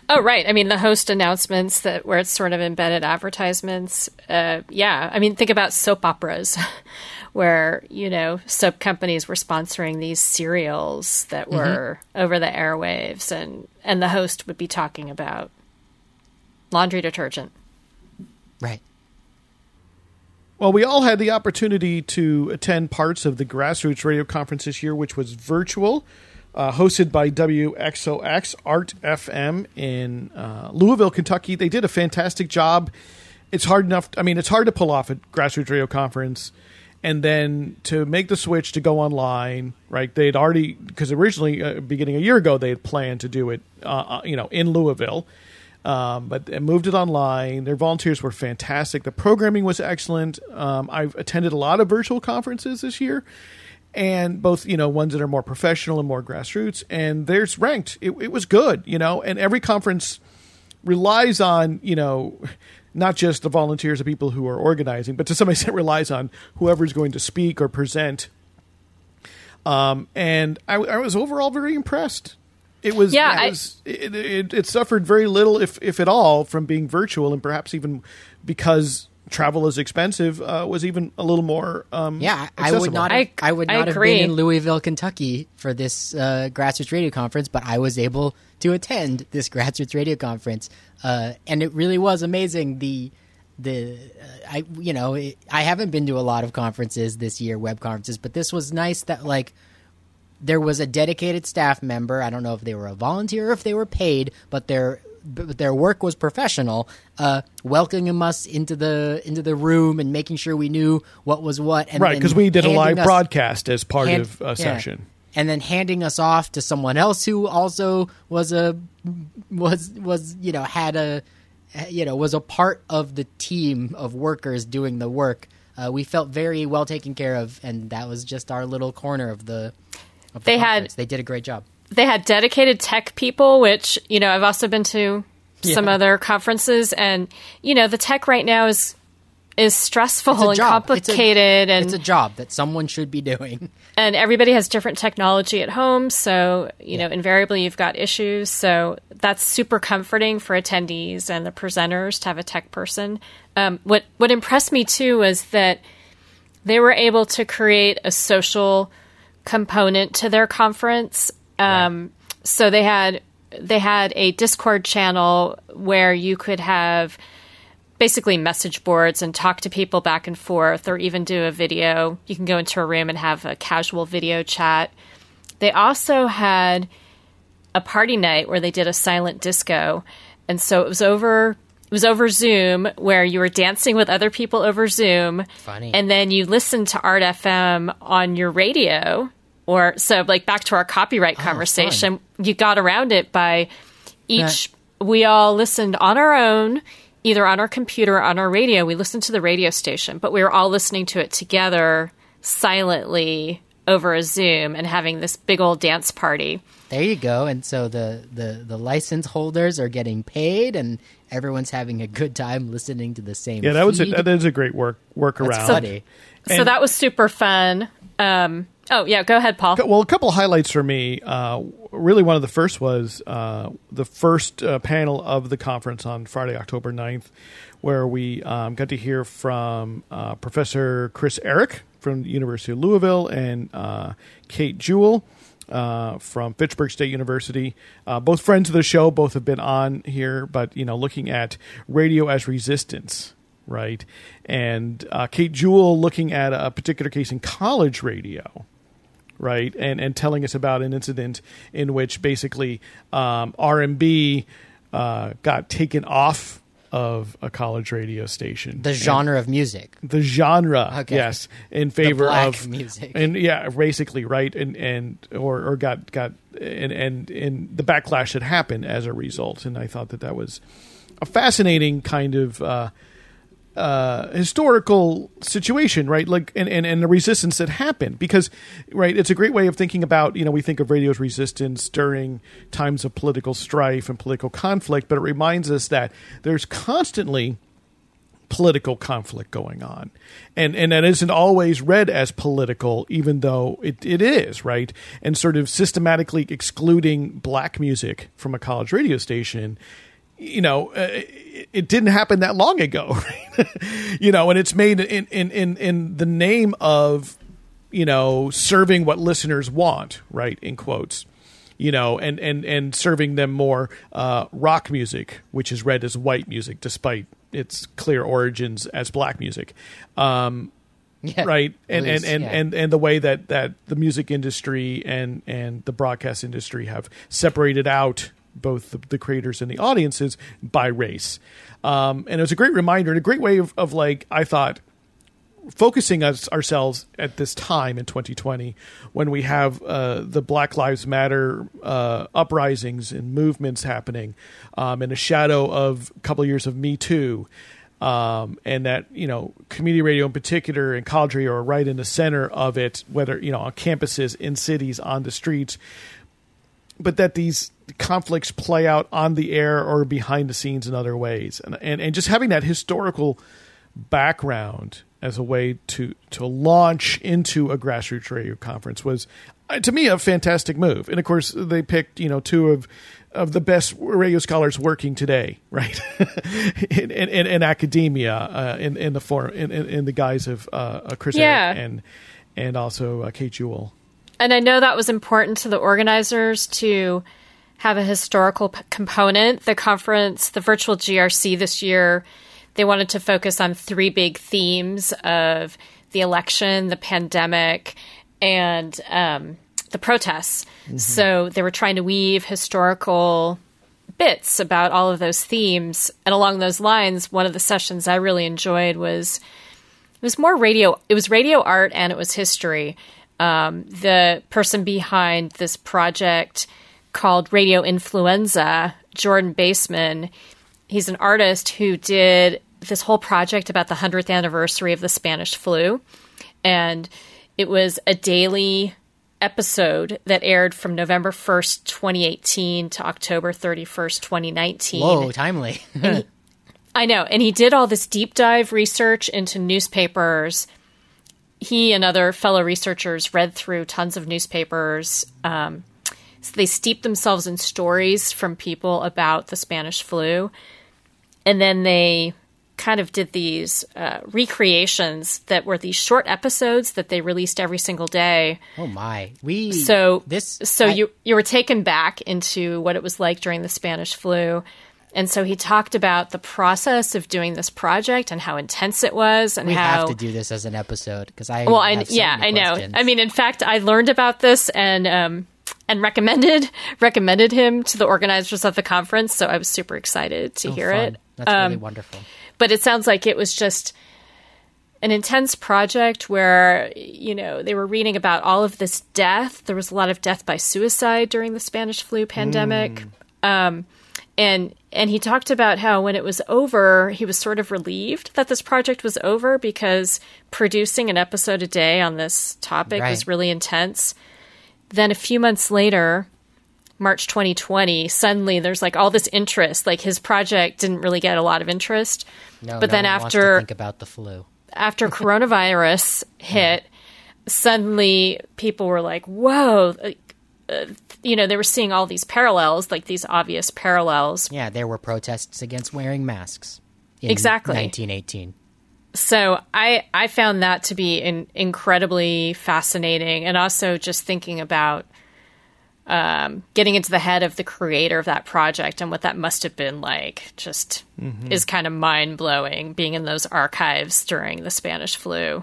Oh, right. I mean, the host announcements that where it's sort of embedded advertisements. Uh, yeah, I mean, think about soap operas, where you know soap companies were sponsoring these serials that were over the airwaves, and and the host would be talking about laundry detergent. Right. Well, we all had the opportunity to attend parts of the Grassroots Radio Conference this year, which was virtual, uh, hosted by WXOX Art FM in uh, Louisville, Kentucky. They did a fantastic job. It's hard enough. I mean, it's hard to pull off a Grassroots Radio Conference and then to make the switch to go online. Right? They'd already because originally, uh, beginning a year ago, they had planned to do it. Uh, uh, you know, in Louisville um, but they moved it online. Their volunteers were fantastic. The programming was excellent. Um, I've attended a lot of virtual conferences this year, and both you know ones that are more professional and more grassroots. And there's ranked. It, it was good, you know. And every conference relies on you know not just the volunteers, the people who are organizing, but to some extent relies on whoever's going to speak or present. Um, and I, I was overall very impressed. It was Yeah, it, I- was, it, it, it suffered very little, if if at all, from being virtual, and perhaps even because travel is expensive, uh, was even a little more. Um, Yeah, I I would not. Have, I- I, would I not have been in Louisville, Kentucky, for this uh, grassroots radio conference, but I was able to attend this grassroots radio conference, uh, and it really was amazing. The the uh, I you know it, I haven't been to a lot of conferences this year, web conferences, but this was nice that like there was a dedicated staff member. I don't know if they were a volunteer or if they were paid, but their but their work was professional, uh, welcoming us into the into the room and making sure we knew what was what. And right because we did a live us- broadcast as part hand- of a yeah. session. and then handing us off to someone else who also was a was was you know had a you know was a part of the team of workers doing the work. Uh, we felt very well taken care of, and that was just our little corner of the. Of the They had- they did a great job. They had dedicated tech people, which you know I've also been to some Yeah. other conferences, and you know the tech right now is is stressful and job. It's a- complicated, and It's a job that someone should be doing. and everybody has different technology at home so you know invariably you've got issues so that's super comforting for attendees and the presenters to have a tech person um, what what impressed me too was that they were able to create a social component to their conference um, so they had they had a discord channel where you could have basically message boards and talk to people back and forth or even do a video. You can go into a room and have a casual video chat. They also had a party night where they did a silent disco. And so it was over it was over Zoom where you were dancing with other people over Zoom. Funny. And then you listened to Art FM on your radio or so like back to our copyright conversation, you got around it by each we all listened on our own either on our computer or on our radio we listened to the radio station but we were all listening to it together silently over a zoom and having this big old dance party There you go. And so the, the, the license holders are getting paid, and everyone's having a good time listening to the same. Yeah, that was a, feed. that is a great work workaround. That's funny. so that was super fun um, oh yeah go ahead paul Well, a couple highlights for me. Uh, really, one of the first was uh, the first uh, panel of the conference on Friday, October 9th, where we um, got to hear from uh, Professor Chris Ehrick from the University of Louisville and uh, Kate Jewell. Uh, from Fitchburg State University, uh, both friends of the show, both have been on here. But you know, looking at radio as resistance, right? And uh, Kate Jewell looking at a particular case in college radio, right and and telling us about an incident in which basically um, R&B uh, got taken off of a college radio station The And genre of music. the genre Okay. yes in favor of music. and yeah basically right and and or or got got and and and the backlash that happened as a result and I thought that that was a fascinating kind of uh uh, historical situation, right? Like, and, and, and the resistance that happened because, right, it's a great way of thinking about, you know, we think of radio's resistance during times of political strife and political conflict, but it reminds us that there's constantly political conflict going on. And and that isn't always read as political, even though it, it is, right? And sort of systematically excluding black music from a college radio station, you know, uh, it, it didn't happen that long ago, right? you know, and it's made in, in, in, in the name of, you know, serving what listeners want, right? In quotes you know, and and and serving them more uh, rock music, which is read as white music, despite its clear origins as black music. Um, Yeah, right and blues, and and, yeah. and and the way that that the music industry and and the broadcast industry have separated out both the, the creators and the audiences by race um and it was a great reminder and a great way of, of like i thought focusing us ourselves at this time in 2020 when we have uh, the Black Lives Matter uh, uprisings and movements happening um, in a shadow of a couple of years of Me Too. Um, and that you know, community radio in particular and college radio are right in the center of it, whether you know on campuses, in cities, on the streets, but that these conflicts play out on the air or behind the scenes in other ways, and and, and just having that historical background as a way to to launch into a grassroots radio conference was uh, to me a fantastic move. And of course they picked you know two of of the best radio scholars working today right? in, in, in, academia uh, in in the form in, in, in the guise of uh, uh, Chris Yeah. Ehrick and and also uh, Kate Jewell And I know that was important to the organizers to have a historical p- component. The conference, the virtual GRC this year, they wanted to focus on three big themes of the election, the pandemic, and um, the protests. So they were trying to weave historical bits about all of those themes. And along those lines, one of the sessions I really enjoyed was it was more radio it was radio art and it was history um, the person behind this project called radio influenza jordan baseman he's an artist who did this whole project about the 100th anniversary of the Spanish flu. And it was a daily episode that aired from November 1st, 2018 to October 31st, 2019. Whoa, timely. I know. And he did all this deep dive research into newspapers. He and other fellow researchers read through tons of newspapers. Um, so they steeped themselves in stories from people about the Spanish flu. And then they kind of did these uh, recreations that were these short episodes that they released every single day. oh my, we So this so I- you you were taken back into what it was like during the Spanish flu. And so he talked about the process of doing this project and how intense it was and we how have to do this as an episode because I well, I, so yeah, I know. I mean, in fact, I learned about this and um, and recommended recommended him to the organizers of the conference. So I was super excited to Oh, hear fun. it. That's Um, really wonderful. but it sounds like it was just an intense project where you know they were reading about all of this death there was a lot of death by suicide during the spanish flu pandemic um, and and he talked about how when it was over he was sort of relieved that this project was over because producing an episode a day on this topic was Right. really intense then a few months later March 2020, suddenly there's like all this interest. Like his project didn't really get a lot of interest. No, but no then one wants to after think about the flu. after coronavirus hit, suddenly people were like, "Whoa!" You know, they were seeing all these parallels, like these obvious parallels. Yeah, there were protests against wearing masks. In Exactly. 1918. So I I found that to be in, incredibly fascinating, and also just thinking about um, getting into the head of the creator of that project and what that must have been like. Just is kind of mind blowing being in those archives during the Spanish flu.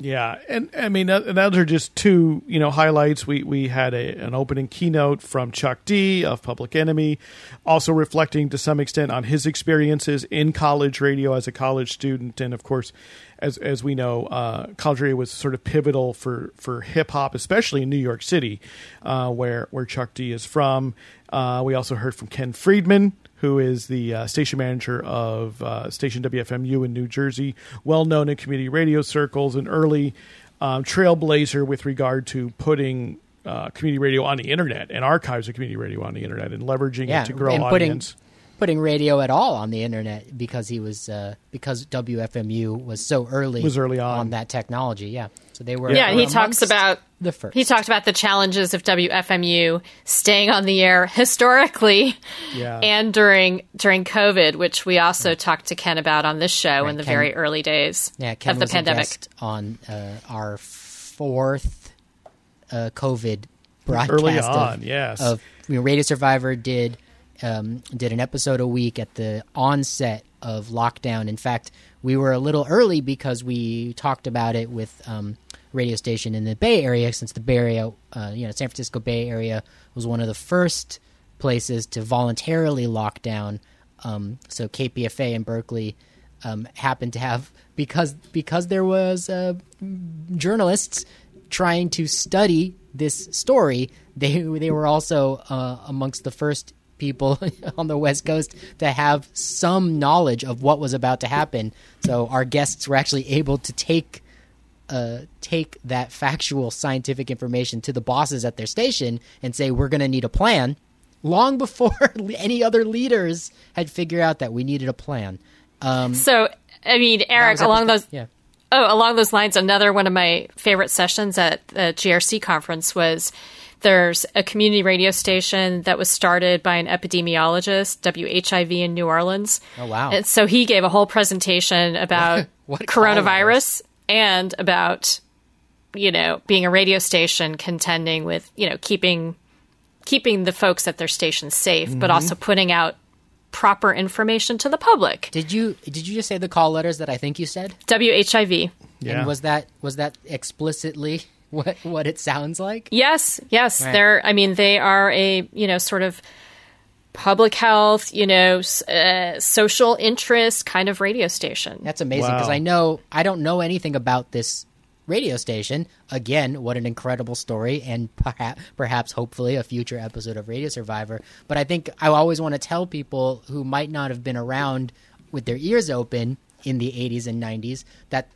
Yeah, and I mean, and those are just two, you know, highlights. We we had a, an opening keynote from Chuck D of Public Enemy, also reflecting to some extent on his experiences in college radio as a college student, and of course, as as we know, uh, was sort of pivotal for for hip hop, especially in New York City, uh, where where Chuck D is from. Uh, we also heard from Ken Freedman, who is the uh, station manager of uh, station WFMU in New Jersey, well known in community radio circles, an early um, trailblazer with regard to putting uh, community radio on the internet and archives of community radio on the internet and leveraging Yeah, it to grow and putting audience. Putting radio at all on the internet because he was uh, because WFMU was so early Was early on. that technology. Yeah, so they were. Yeah, were he talks about the first. he talked about the challenges of WFMU staying on the air historically Yeah. and during during COVID, which we also talked to Ken about on this show in the Ken- very early days yeah, Ken of the was pandemic. a guest on uh, our fourth uh, COVID broadcast. Early of- on, yes. Of you know, Radio Survivor did um, did an episode a week at the onset of lockdown. In fact, we were a little early because we talked about it with um, radio station in the Bay Area, since the Bay Area, uh, you know, San Francisco Bay Area was one of the first places to voluntarily lock down. Um, so KPFA in Berkeley um, happened to have because because there was uh, journalists trying to study this story. They they were also uh, amongst the first people on the West Coast to have some knowledge of what was about to happen. So our guests were actually able to take uh, take that factual scientific information to the bosses at their station and say we're going to need a plan. Long before any other leaders had figured out that we needed a plan. Um, So, I mean, Eric, along those yeah. Oh, along those lines, another one of my favorite sessions at the GRC conference was there's a community radio station that was started by an epidemiologist, WHIV in New Orleans. Oh, wow. And so he gave a whole presentation about What a coronavirus and about you know being a radio station contending with you know keeping keeping the folks at their station safe, Mm-hmm. but also putting out proper information to the public. Did you did you just say the call letters that I think you said? WHIV. Yeah. And was that was that explicitly what what it sounds like? Yes, yes. Right. They're, I mean, they are a, you know, sort of public health, you know, uh, social interest kind of radio station. That's amazing because Wow. I know I don't know anything about this radio station. Again, what an incredible story, and perhaps, perhaps, hopefully, a future episode of Radio Survivor. But I think I always want to tell people who might not have been around with their ears open in the 80s and 90s that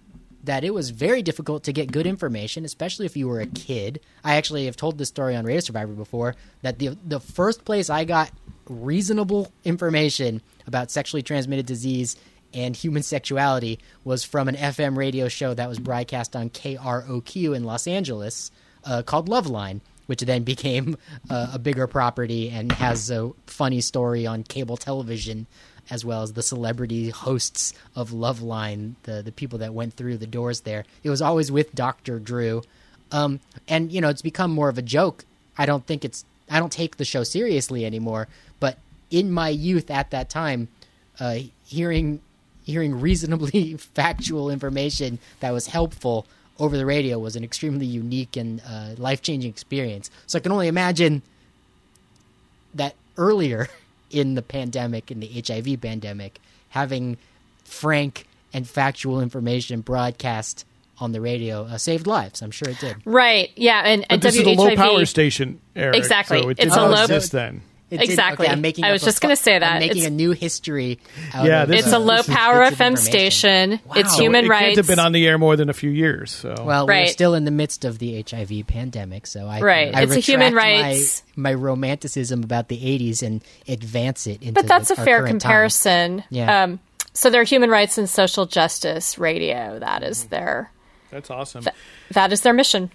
that it was very difficult to get good information, especially if you were a kid. I actually have told this story on Radio Survivor before that the the first place I got reasonable information about sexually transmitted disease and human sexuality was from an FM radio show that was broadcast on KROQ in Los Angeles uh, called Loveline, which then became uh, a bigger property and has a funny story on cable television as well as the celebrity hosts of Loveline, the the people that went through the doors there. It was always with Dr. Drew. Um, and you know, it's become more of a joke. I don't think it's I don't take the show seriously anymore, but in my youth at that time, uh, hearing hearing reasonably factual information that was helpful over the radio was an extremely unique and uh, life changing experience. So I can only imagine that earlier in the pandemic, in the HIV pandemic, having frank and factual information broadcast on the radio uh, saved lives. I'm sure it did. Right. Yeah. And, and But this is a low power station, Eric. Exactly. So it It's did a not low- exist then. It did- Exactly. okay, I'm making I was just gonna say I'm that. making It's- a new history. Out Yeah, of, this It's is- a low this power bits FM information. station. It's Wow. human it rights. can't have been on the air more than a few years. So Well, we're still in the midst of the HIV pandemic, so I Right. I It's a human retract my- rights- My, romanticism about the '80s and advance it into. but that's the- a our fair current time. comparison. Yeah. Um, so they're human rights and social justice radio. That is their that's awesome. that is their mission.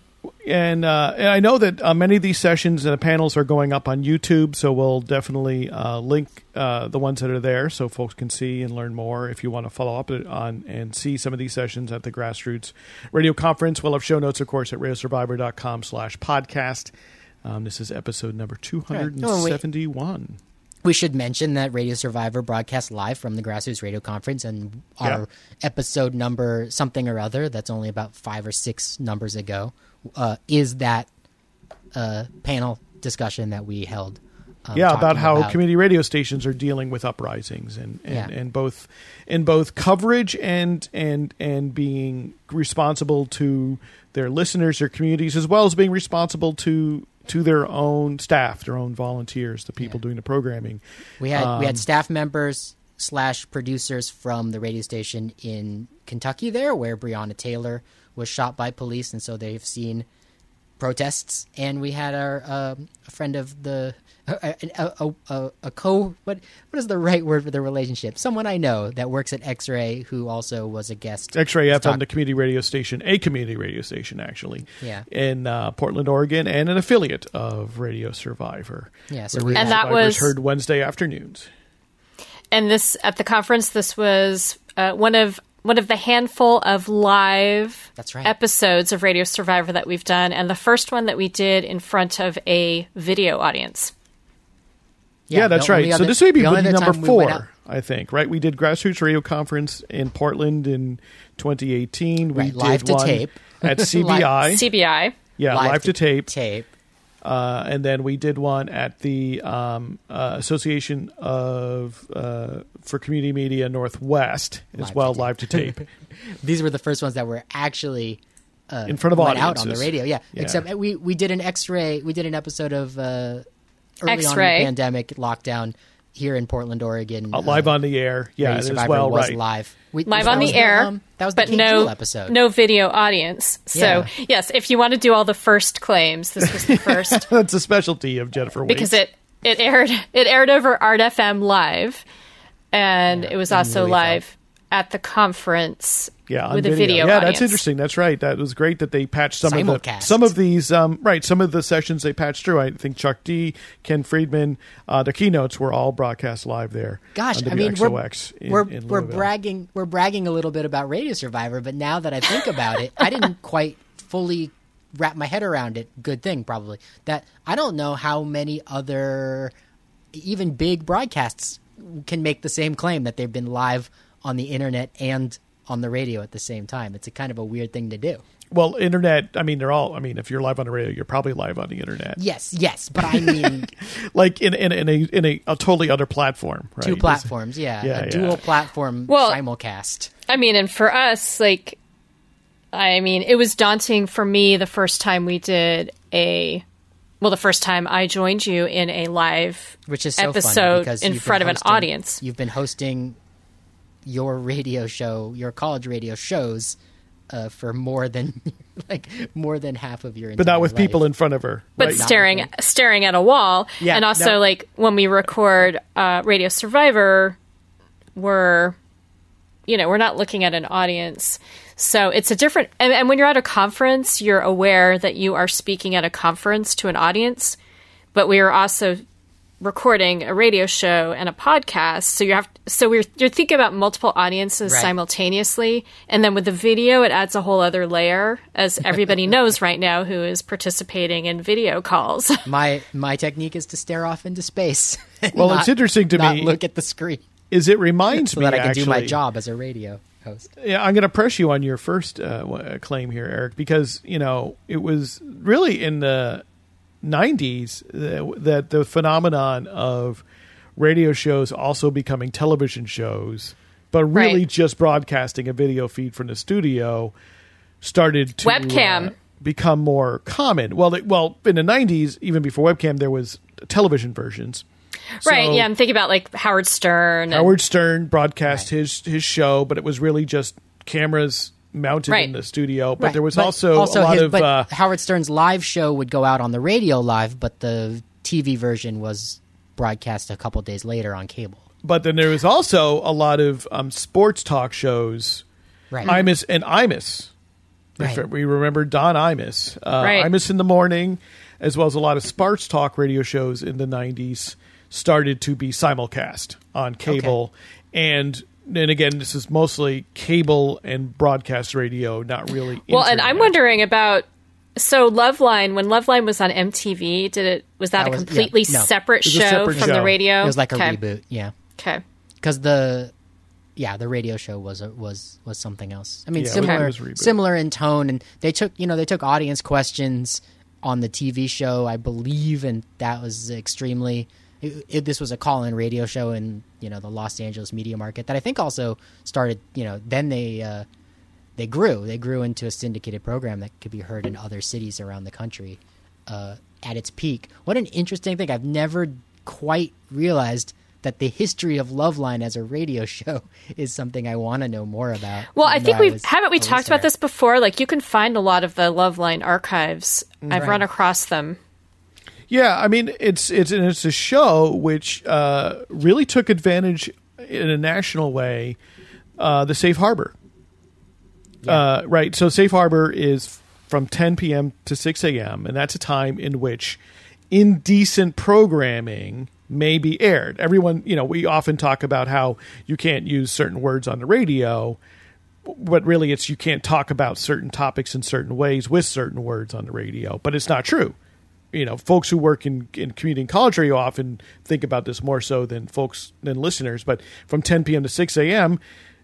And, uh, and I know that uh, many of these sessions and panels are going up on YouTube, so we'll definitely uh, link uh, the ones that are there so folks can see and learn more. If you want to follow up on and see some of these sessions at the Grassroots Radio Conference, we'll have show notes, of course, at radiosurvivor.com slash podcast. Um, this is episode number 271. We should mention that Radio Survivor broadcast live from the Grassroots Radio Conference, and our Yeah. episode number something or other that's only about five or six numbers ago uh, is that uh, panel discussion that we held. um, yeah, about how about- community radio stations are dealing with uprisings and, and, Yeah. and both in both coverage and and and being responsible to their listeners, their communities, as well as being responsible to to their own staff, their own volunteers, the people Yeah. doing the programming. We had we Um, had staff members slash producers from the radio station in Kentucky there, where Breonna Taylor was shot by police, and so they've seen protests. And we had our um, a friend of the a, a, a, a, a co what what is the right word for the relationship? Someone I know that works at X Ray who also was a guest. X-Ray FM, Talk- the community radio station, a community radio station actually, Yeah. in uh, Portland, Oregon, and an affiliate of Radio Survivor. Yeah, so Radio And that was- heard Wednesday afternoons. And this at the conference, this was uh, one of one of the handful of live That's right. episodes of Radio Survivor that we've done, and the first one that we did in front of a video audience. Yeah, that's the only right. so this may be number other time we four, I think. Right? We did grassroots radio conference in Portland in 2018. We Right, live did to one tape. at CBI. CBI. yeah, live, to tape. Tape. Uh, and then we did one at the um, uh, Association of uh, for Community Media Northwest as Live to well, tape. live to tape. These were the first ones that were actually uh, In front of went out on the radio. Yeah. Yeah. except we we did an X-ray. We did an episode of uh, early on in X-ray. the pandemic lockdown here in Portland, Oregon. Uh, live on the air. Yeah, Radio as well, was right. live. We, live on the air, um, that was the but King no Jewel episode. no video audience. So Yeah. yes, if you want to do all the first claims, this was the first That's a specialty of Jennifer Waits. because it it aired it aired over Art FM live, and it was also Louisville. live at the conference. yeah, on with a video. Yeah, audience. that's interesting. That's right. That was great that they patched some of the some of these. Um, right, some of the sessions they patched through. I think Chuck D, Ken Freedman, uh, the keynotes were all broadcast live there. Gosh, on I mean, we're, in- we're, in we're bragging we're bragging a little bit about Radio Survivor, but now that I think about it, I didn't quite fully wrap my head around it. Good thing, probably that I don't know how many other even big broadcasts can make the same claim that they've been live on the internet and on the radio at the same time. It's a kind of a weird thing to do. Well, internet. I mean, they're all. I mean, if you're live on the radio, you're probably live on the internet. Yes, yes, but I mean Like in in, in a in a, a totally other platform. Right? two platforms. Yeah, Yeah, a yeah. dual platform Well- simulcast. I mean, and for us, like I mean, it was daunting for me the first time we did a well, the first time I joined you in a live which is so funny episode because in you've front of an audience. You've been hosting your radio show, your college radio shows, uh, for more than like more than half of your. but not entire with people in front of her. but right? staring Not staring at a wall. Yeah, and also no. like when we record uh, Radio Survivor, we're you know we're not looking at an audience, so it's a different. And, and when you're at a conference, you're aware that you are speaking at a conference to an audience, but we are also recording a radio show and a podcast so you have so we're you're thinking about multiple audiences Right. simultaneously and then with the video it adds a whole other layer as everybody knows right now who is participating in video calls My my technique is to stare off into space. Well, not- it's interesting to not me look at the screen is it reminds so me that I can do my job as a radio host. Yeah, I'm going to press you on your first uh, claim here, Eric, because you know it was really in the '90s that, the phenomenon of radio shows also becoming television shows, but really Right. just broadcasting a video feed from the studio started to Webcam. uh, become more common. Well, they, well, in the '90s, even before webcam, there was television versions. right So- yeah i'm thinking about like howard stern and- Howard Stern broadcast his his show, but it was really just cameras mounted Right. in the studio. But Right, there was but also, a lot his- of but uh, Howard Stern's live show would go out on the radio live, but the TV version was broadcast a couple days later on cable. but then there was also a lot of um, sports talk shows. Right. Imus and Imus. Right. We remember Don Imus. Uh, Right. Imus in the morning, as well as a lot of sports talk radio shows in the 90s, started to be simulcast on cable. And and again, this is mostly cable and broadcast radio, not really. well and i'm wondering about so loveline when loveline was on mtv did it was that, That a was- yeah, completely no. separate a show separate from show. the radio It was like a okay. reboot, yeah. okay Because the yeah, the radio show was was was something else. I mean, Yeah, similar was a reboot. similar in tone, and they took you know they took audience questions on the TV show, I believe, and that was extremely. It, it, this was a call-in radio show in you know the Los Angeles media market that I think also started. You know, then they uh, they grew. They grew into a syndicated program that could be heard in other cities around the country uh, at its peak. What an interesting thing! I've never quite realized that the history of Loveline as a radio show is something I want to know more about. Well, I think we've was haven't we talked about this before. Like you can find a lot of the Loveline archives. I've Right. run across them. Yeah, I mean it's it's and it's a show which uh, really took advantage in a national way uh, the safe harbor. Uh, right, so safe harbor is from 10 p.m. to 6 a.m. and that's a time in which indecent programming may be aired. Everyone, you know, we often talk about how you can't use certain words on the radio, but really it's you can't talk about certain topics in certain ways with certain words on the radio. But it's not true. You know, folks who work in, in community and college radio often think about this more so than folks than listeners. But from 10 p.m. to 6 a.m.,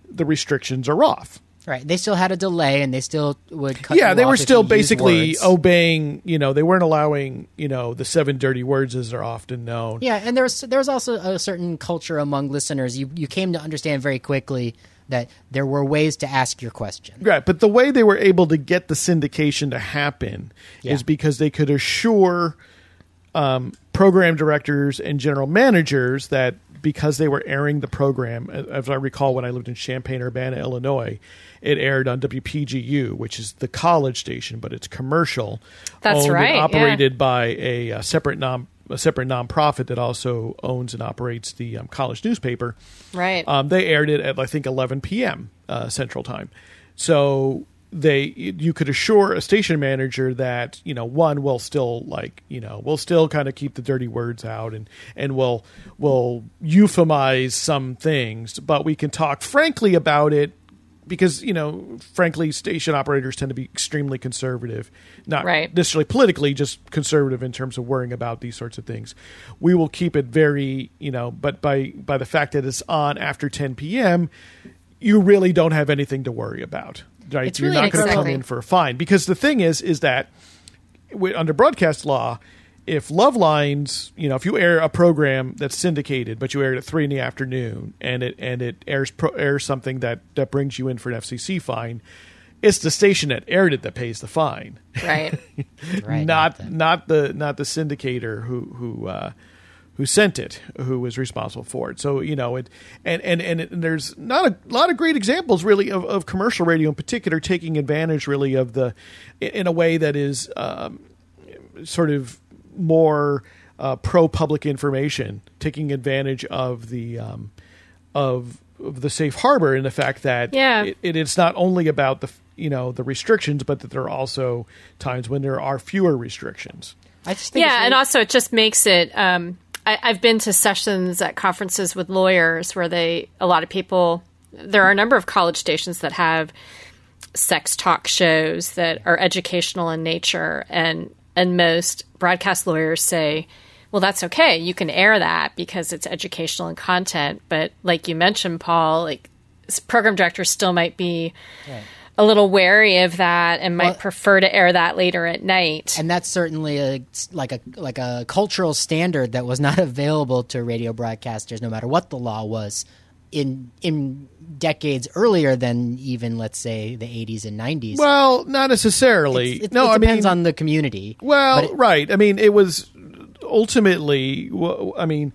the restrictions are off. Right. They still had a delay, and they still would cut. yeah, they were still basically obeying. You know, they weren't allowing you know the seven dirty words as they're often known. Yeah, and there's there's also a certain culture among listeners. You you came to understand very quickly that there were ways to ask your question. Right, but the way they were able to get the syndication to happen Yeah. is because they could assure um, program directors and general managers that because they were airing the program, as I recall when I lived in Champaign, Urbana, Illinois, it aired on WPGU, which is the college station, but it's commercial. That's owned and right, yeah. operated by a, uh separate non a separate nonprofit that also owns and operates the um, college newspaper. Right. Um, they aired it at I think 11 p.m. Uh, Central Time. So they you could assure a station manager that you know one will still like you know we'll still kind of keep the dirty words out and and we'll will euphemize some things, but we can talk frankly about it because you know frankly station operators tend to be extremely conservative. Not Right. necessarily politically just conservative in terms of worrying about these sorts of things. We will keep it very you know but by by the fact that it's on after 10 p.m you really don't have anything to worry about right? It's you're really not going to come in for a fine. Because the thing is is that under broadcast law, if Love Lines, you know, if you air a program that's syndicated, but you air it at three in the afternoon, and it and it airs pro, airs something that that brings you in for an FCC fine, it's the station that aired it that pays the fine, Right. Right, not the- not the not the syndicator who who uh, who sent it, who was responsible for it. So you know it, and and and, it, and there's not a lot of great examples really of, of commercial radio in particular taking advantage really of the in a way that is um, sort of more uh, pro public information, taking advantage of the um, of, of the safe harbor and the fact that Yeah. it, it, it's not only about the you know the restrictions, but that there are also times when there are fewer restrictions. I just think it's yeah, and also it just makes it. Um, I, I've been to sessions at conferences with lawyers where they, a lot of people, there are a number of college stations that have sex talk shows that are educational in nature, and and most broadcast lawyers say, well, that's okay. You can air that because it's educational and content. But like you mentioned, Paul, like program directors still might be. A little wary of that, and might Well- prefer to air that later at night. and that's certainly a like a like a cultural standard that was not available to radio broadcasters, no matter what the law was, in in decades earlier than even let's say the 80s and 90s. Well, not necessarily. it, no, it I depends mean, on the community. Well, it- right. I mean, it was ultimately. I mean,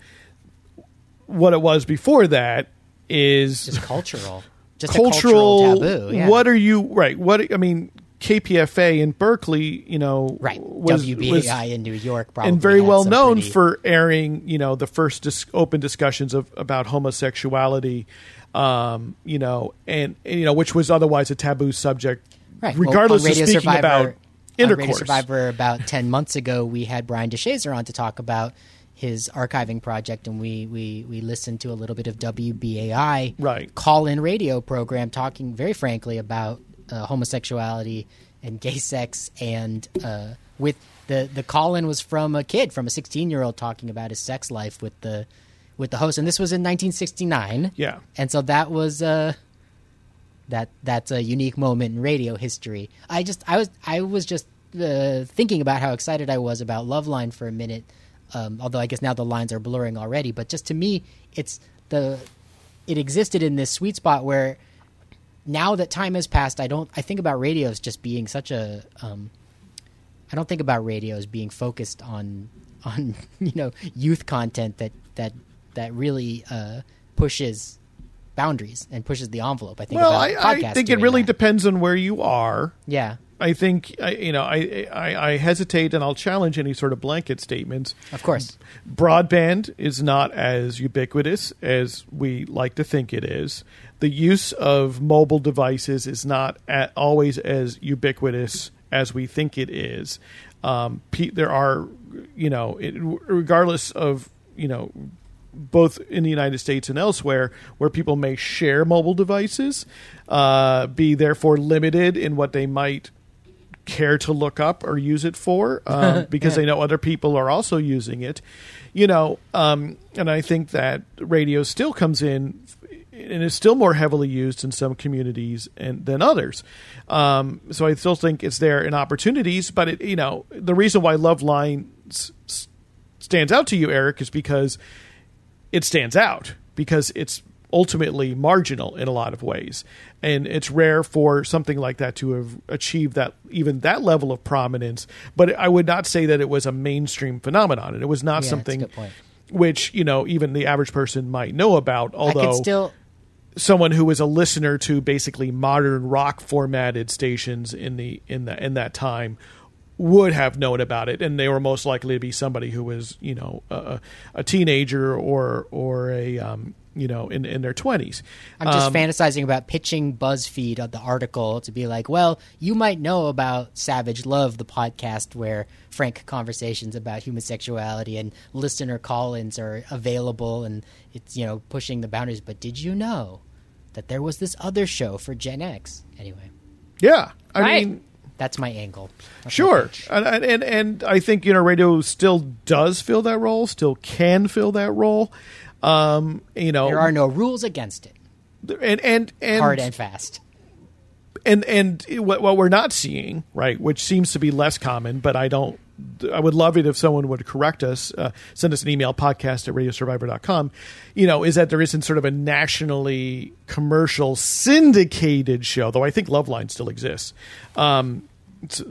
what it was before that is just cultural, just cultural. a cultural taboo. Yeah. What are you right? What I mean, KPFA in Berkeley, you know, right? was, WBAI was- in New York, probably and very well known pretty- for airing, you know, the first dis- open discussions of about homosexuality, um, you know, and, and, you know, which was otherwise a taboo subject, Right. Regardless Radio of speaking Survivor, about on Radio. Survivor about ten months ago, we had Brian DeShazor on to talk about his archiving project, and we we we listened to a little bit of WBAI Right. call-in radio program talking very frankly about uh, homosexuality and gay sex, and uh, with the the call-in was from a kid, from a sixteen year old talking about his sex life with the with the host, and this was in 1969. Yeah. and so that was. Uh, that that's a unique moment in radio history. I just I was I was just uh, thinking about how excited I was about Loveline for a minute. Um, although I guess now the lines are blurring already, but just to me, it's the it existed in this sweet spot where now that time has passed, I don't I think about radio as just being such a um, I don't think about radio as being focused on on you know youth content that that that really uh, pushes boundaries and pushes the envelope. I think. well, I, I think it really that. depends on where you are. Yeah, I think I, you know I, I I hesitate and I'll challenge any sort of blanket statements. of course. Broadband is not as ubiquitous as we like to think it is. The use of mobile devices is not at, always as ubiquitous as we think it is. Um, there are, you know, it, regardless of you know both in the United States and elsewhere, where people may share mobile devices, uh, be therefore limited in what they might care to look up or use it for um, because they know other people are also using it. You know, um, and I think that radio still comes in and is still more heavily used in some communities and than others. Um, so I still think it's there in opportunities, but it, you know, the reason why Loveline s- stands out to you, Eric, is because it stands out because it's ultimately marginal in a lot of ways and it's rare for something like that to have achieved that even that level of prominence but i would not say that it was a mainstream phenomenon and it was not Yeah, something which you know even the average person might know about I although could still. Someone who was a listener to basically modern rock formatted stations in the in the in that time would have known about it and they were most likely to be somebody who was you know a, a teenager or or a um, you know in in their 20s I'm just Um, fantasizing about pitching BuzzFeed of the article to be like, well, you might know about Savage Love, the podcast where frank conversations about homosexuality and listener call-ins are available, and it's you know pushing the boundaries. But did you know that there was this other show for Gen X? Anyway, yeah i Right. mean that's my angle. That's Sure, pitch. and, and and I think you know radio still does fill that role, still can fill that role. Um, you know, There are no rules against it. and and and Hard and fast. and and what, what we're not seeing, right, which seems to be less common, but I don't I would love it if someone would correct us, uh, send us an email, podcast at radiosurvivor.com, you know, is that there isn't sort of a nationally commercial syndicated show, though I think Loveline still exists. Um,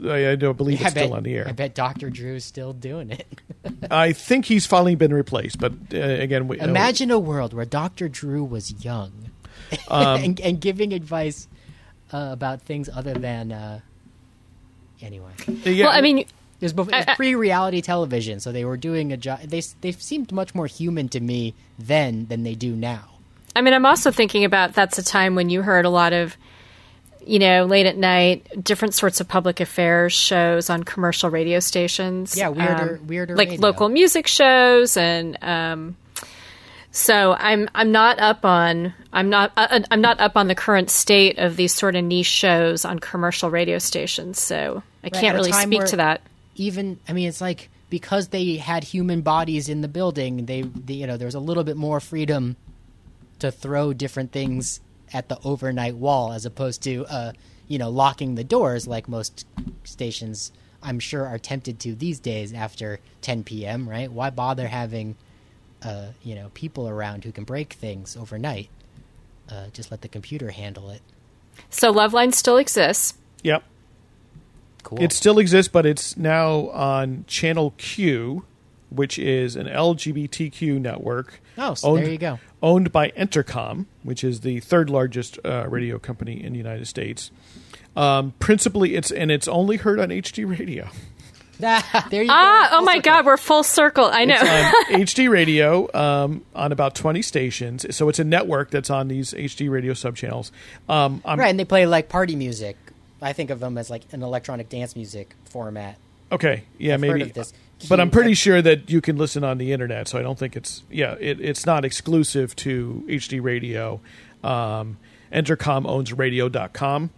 I, I don't believe I it's still bet, on the air. I bet Dr. Drew's still doing it. I think he's finally been replaced, but uh, again, we, Imagine a world where Dr. Drew was young Um, and, and giving advice uh, about things other than. Uh, anyway, uh, yeah, Well, I mean, it was, before, it was pre-reality television, so they were doing a job. They they seemed much more human to me then than they do now. I mean, I'm also thinking about that's a time when you heard a lot of, you know, late at night, different sorts of public affairs shows on commercial radio stations. Yeah, weirder- weirder like radio. local music shows, and um, so I'm I'm not up on I'm not uh, I'm not up on the current state of these sort of niche shows on commercial radio stations. So I at can't really speak where- to that. Even I mean it's like because they had human bodies in the building, they, they you know there was a little bit more freedom to throw different things at the overnight wall as opposed to uh, you know locking the doors like most stations I'm sure are tempted to these days after 10 p.m. Right? Why bother having uh, you know people around who can break things overnight? Uh, just let the computer handle it. So Loveline still exists. yep. Cool. It still exists, but it's now on Channel Q, which is an LGBTQ network. Oh, so there you go. Owned by Entercom, which is the third largest uh, radio company in the United States. Um, principally, it's and it's only heard on HD radio. there you Ah, go. oh my God, we're full circle. I know. It's on HD radio um, on about 20 stations. So it's a network that's on these HD radio subchannels. Um, Right, and they play like party music. I think of them as like an electronic dance music format. Okay, yeah, I've heard maybe. of this. But I'm pretty sure that you can listen on the internet, so I don't think it's yeah, it, it's not exclusive to HD radio. Um, Entercom owns radio.com.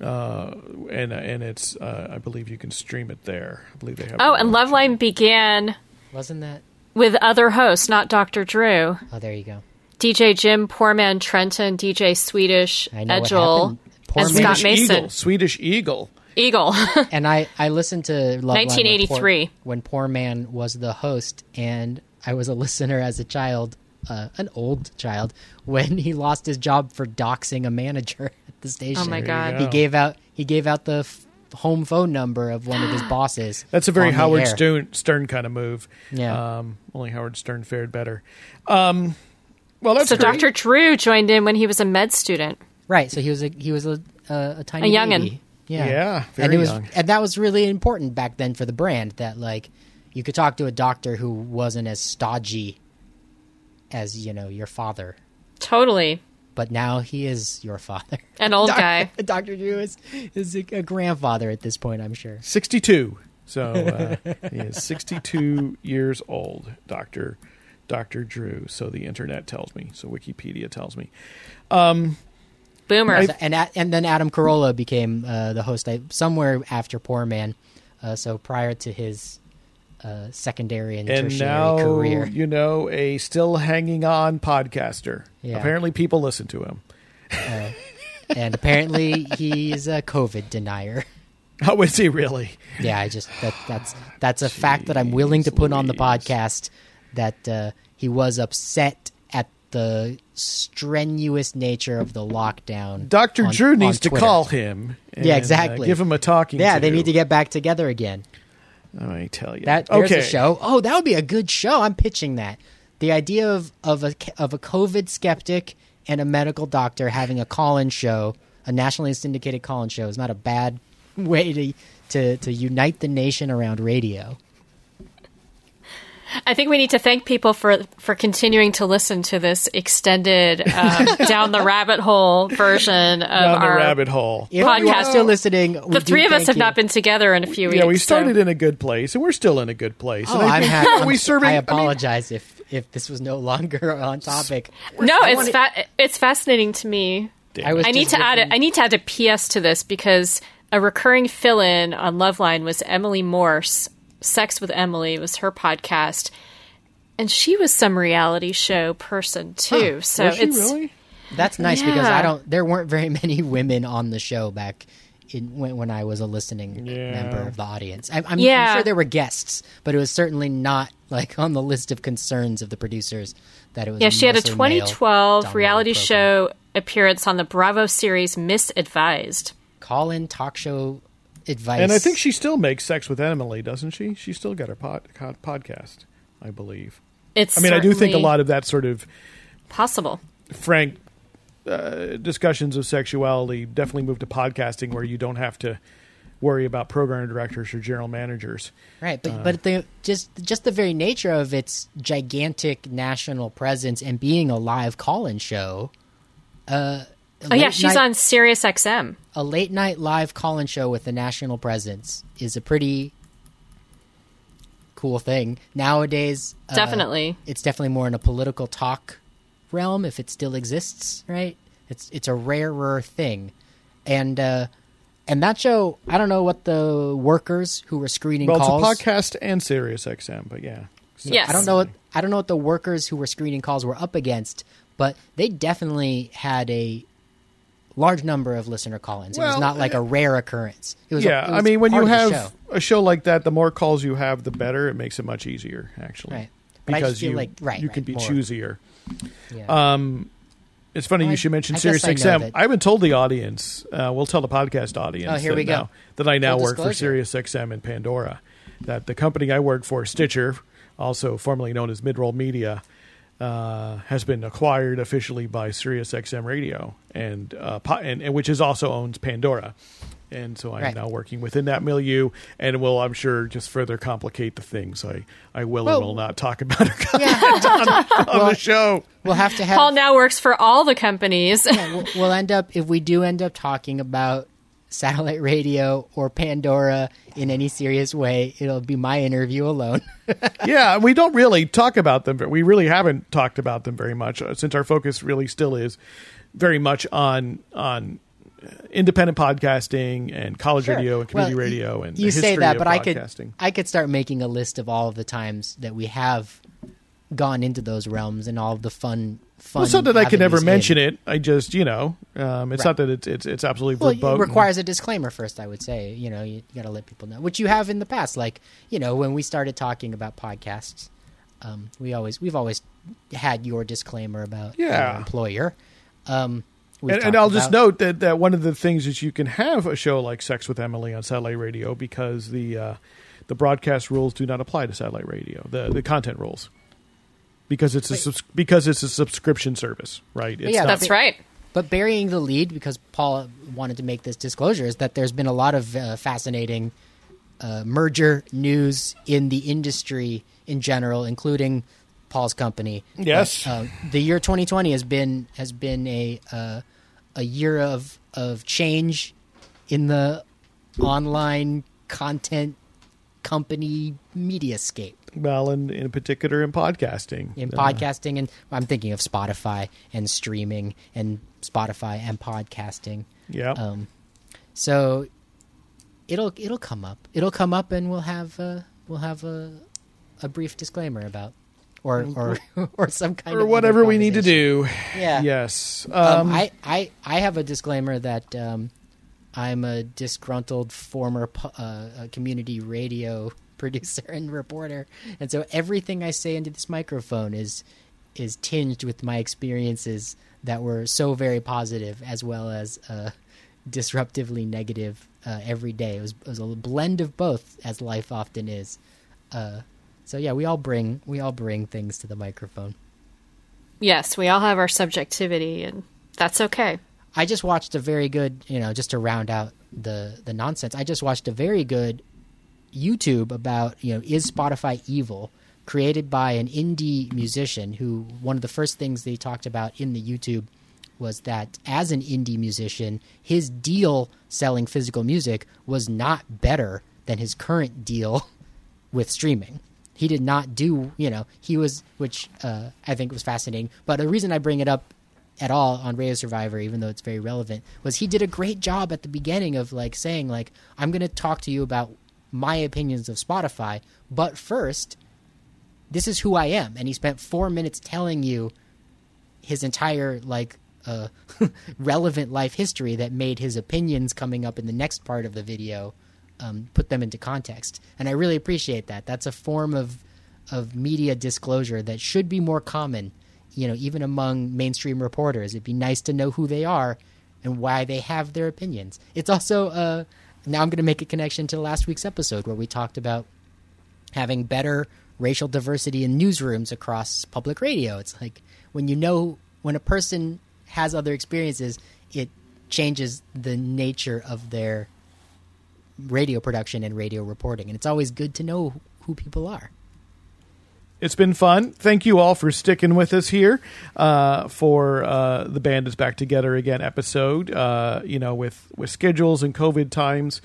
Uh, and and it's uh, I believe you can stream it there. I believe they have. oh, and Loveline began Wasn't that? with other hosts, not Dr. Drew. Oh, there you go. DJ Jim, Poor Man Trenton, DJ Swedish, I know what Egil, happened. Poor and Scott Swedish Mason. Egil, Swedish Egil. Egil. And I I listened to Loveline 1983. Poor, when Poor Man was the host, and I was a listener as a child, uh, an old child, when he lost his job for doxing a manager at the station. Oh my you God. go. He gave out he gave out the f- home phone number of one of his bosses. That's a very Howard. Stern, Stern kind of move. Yeah. Um, only Howard Stern fared better. Um, well, that's so great. Dr. Drew joined in when he was a med student. Right. So he was a he was a a, a tiny A youngin'. baby. Yeah. Yeah, and very it was young. and that was really important back then for the brand that like you could talk to a doctor who wasn't as stodgy as you know your father, Totally. but now he is your father. An old Doc- guy. Doctor Drew is is a, a grandfather at this point. I'm sure. 62. So uh, he is 62 years old, Doctor Doctor Drew. So the internet tells me. So Wikipedia tells me. Boomer. So- and a- and then Adam Carolla became uh, the host I, somewhere after Poor Man. Uh, so prior to his uh, secondary and, And tertiary now career. you know a still hanging on podcaster. Yeah. Apparently, people listen to him. and apparently he's a COVID denier. How is he really? Yeah, I just that that's that's a fact that I'm willing to put on the podcast. That uh, he was upset at the strenuous nature of the lockdown. Doctor on- Drew needs to call him. and, Yeah, uh, exactly. give him a talking. Yeah, to. they need to get back together again. I tell you. That there's okay. a show. Oh, that would be a good show. I'm pitching that. The idea of of a of a COVID skeptic and a medical doctor having a call-in show, a nationally syndicated call-in show, is not a bad way to to to unite the nation around radio. I think we need to thank people for for continuing to listen to this extended um, down the rabbit hole version of Down the our rabbit hole. If Podcast. you are still listening, we The three of us have you. not been together in a few weeks. Yeah, we so- started in a good place, and we're still in a good place. Oh, I I'm happy. you we serving. I mean, apologize if if this was no longer on topic. No, I it's wanna- fa- it's fascinating to me. I was I need just to add looking- a, I need to add a PS to this because a recurring fill-in on Loveline was Emily Morse. Sex with Emily was her podcast, and she was some reality show person too. So was she it's really? That's nice because I don't. There weren't very many women on the show back in when, when I was a listening Yeah. member of the audience. I, I'm, I'm Yeah. sure there were guests, but it was certainly not like on the list of concerns of the producers that it was. Yeah, she had a 2012 reality program. show appearance on the Bravo series Miss Advised. call-in talk show advice, And I think she still makes sex with Emily, doesn't she? She still got her pod, podcast, I believe. It's I mean, I do think a lot of that sort of possible. frank uh, discussions of sexuality definitely moved to podcasting, where you don't have to worry about program directors or general managers. right, but Uh. but the just just the very nature of its gigantic national presence and being a live call-in show. Uh, a Oh yeah, she's night- on Sirius XM. a late night live call-in show with a national presence is a pretty cool thing nowadays. uh, Definitely. it's definitely more in a political talk realm if it still exists. Right? It's it's a rarer thing, and uh, and that show I don't know what the workers who were screening Well, calls. it's a podcast and Sirius XM, but yeah. Yes. I don't know what I don't know what the workers who were screening calls were up against, but they definitely had a large number of listener call-ins. it was not like a rare occurrence. It was. a- Yeah, it I mean, when you have show. a show like that, the more calls you have, the better. It makes it much easier, actually. Right. Because you, like- right, you right, can be more. choosier. yeah. Um, It's funny Well, you should mention I Sirius I XM. I haven't told the audience. Uh, we'll tell the podcast audience. Oh, here that we go. Now, that I now Full work for disclosure. Sirius XM in Pandora. That the company I work for, Stitcher, also formerly known as Midroll Media, uh, has been acquired officially by Sirius XM Radio, and, uh, po- and and which is also owns Pandora. And so I'm Right. now working within that milieu, and will I'm sure just further complicate the things. I I will Well- and will not talk about it yeah. on the show. we'll have to have. Paul now works for all the companies. we'll, we'll end up if we do end up talking about satellite radio or Pandora in any serious way. It'll be my interview alone. yeah, we don't really talk about them. but We really haven't talked about them very much uh, since our focus really still is very much on on uh, independent podcasting and college radio and community Well, radio and you say that, but I could. I could start making a list of all of the times that we have gone into those realms and all of the fun. Fun Well, it's not that I can never in. mention it. I just, you know, um, it's Right. not that it's it's, it's absolutely Well, verboten. it requires a disclaimer first. I would say, you know, you, you got to let people know, which you have in the past. Like, you know, when we started talking about podcasts, um, we always we've always had your disclaimer about Yeah. your employer. Um, and, and I'll just note that, that one of the things is you can have a show like Sex with Emily on satellite radio because the uh, the broadcast rules do not apply to satellite radio. The the content rules because it's a subs- because it's a subscription service, right? It's Yeah, not- That's right. But burying the lead, because Paul wanted to make this disclosure, is that there's been a lot of uh, fascinating uh, merger news in the industry in general, including Paul's company. Yes. Uh, the year 2020 has been has been a uh, a year of of change in the online content company mediascape well, in in particular in podcasting. in Uh, podcasting and I'm thinking of Spotify and streaming and Spotify and podcasting. yeah. Um, so it'll it'll come up. It'll come up, and we'll have uh, we'll have a a brief disclaimer about or or or some kind or of whatever we need to do. Yeah. Yes. Um, Um, I, I I have a disclaimer that um, I'm a disgruntled former uh, uh, community radio producer and reporter, and so everything I say into this microphone is is tinged with my experiences that were so very positive as well as uh, disruptively negative uh, every day. It was, it was a blend of both, as life often is. Uh, so yeah, we all bring we all bring things to the microphone. Yes, we all have our subjectivity, and that's okay. I just watched a very good, you know, just to round out the the nonsense. I just watched a very good YouTube about, you know, is Spotify evil? Created by an indie musician who one of the first things they talked about in the YouTube was that as an indie musician, his deal selling physical music was not better than his current deal with streaming. He did not do, you know, he was, which uh, I think was fascinating. But the reason I bring it up at all on Radio Survivor, even though it's very relevant, was he did a great job at the beginning of like saying, like, I'm going to talk to you about my opinions of Spotify, but first, this is who I am. And he spent four minutes telling you his entire like uh, relevant life history that made his opinions coming up in the next part of the video um, put them into context. And I really appreciate that. That's a form of of media disclosure that should be more common. You know, even among mainstream reporters, it'd be nice to know who they are and why they have their opinions. It's also uh, now I'm going to make a connection to last week's episode where we talked about having better racial diversity in newsrooms across public radio. It's like when you know when a person has other experiences, it changes the nature of their radio production and radio reporting. And it's always good to know who people are. It's been fun. Thank you all for sticking with us here uh, for uh, the band is back together again episode. Uh, you know, with with schedules and COVID times,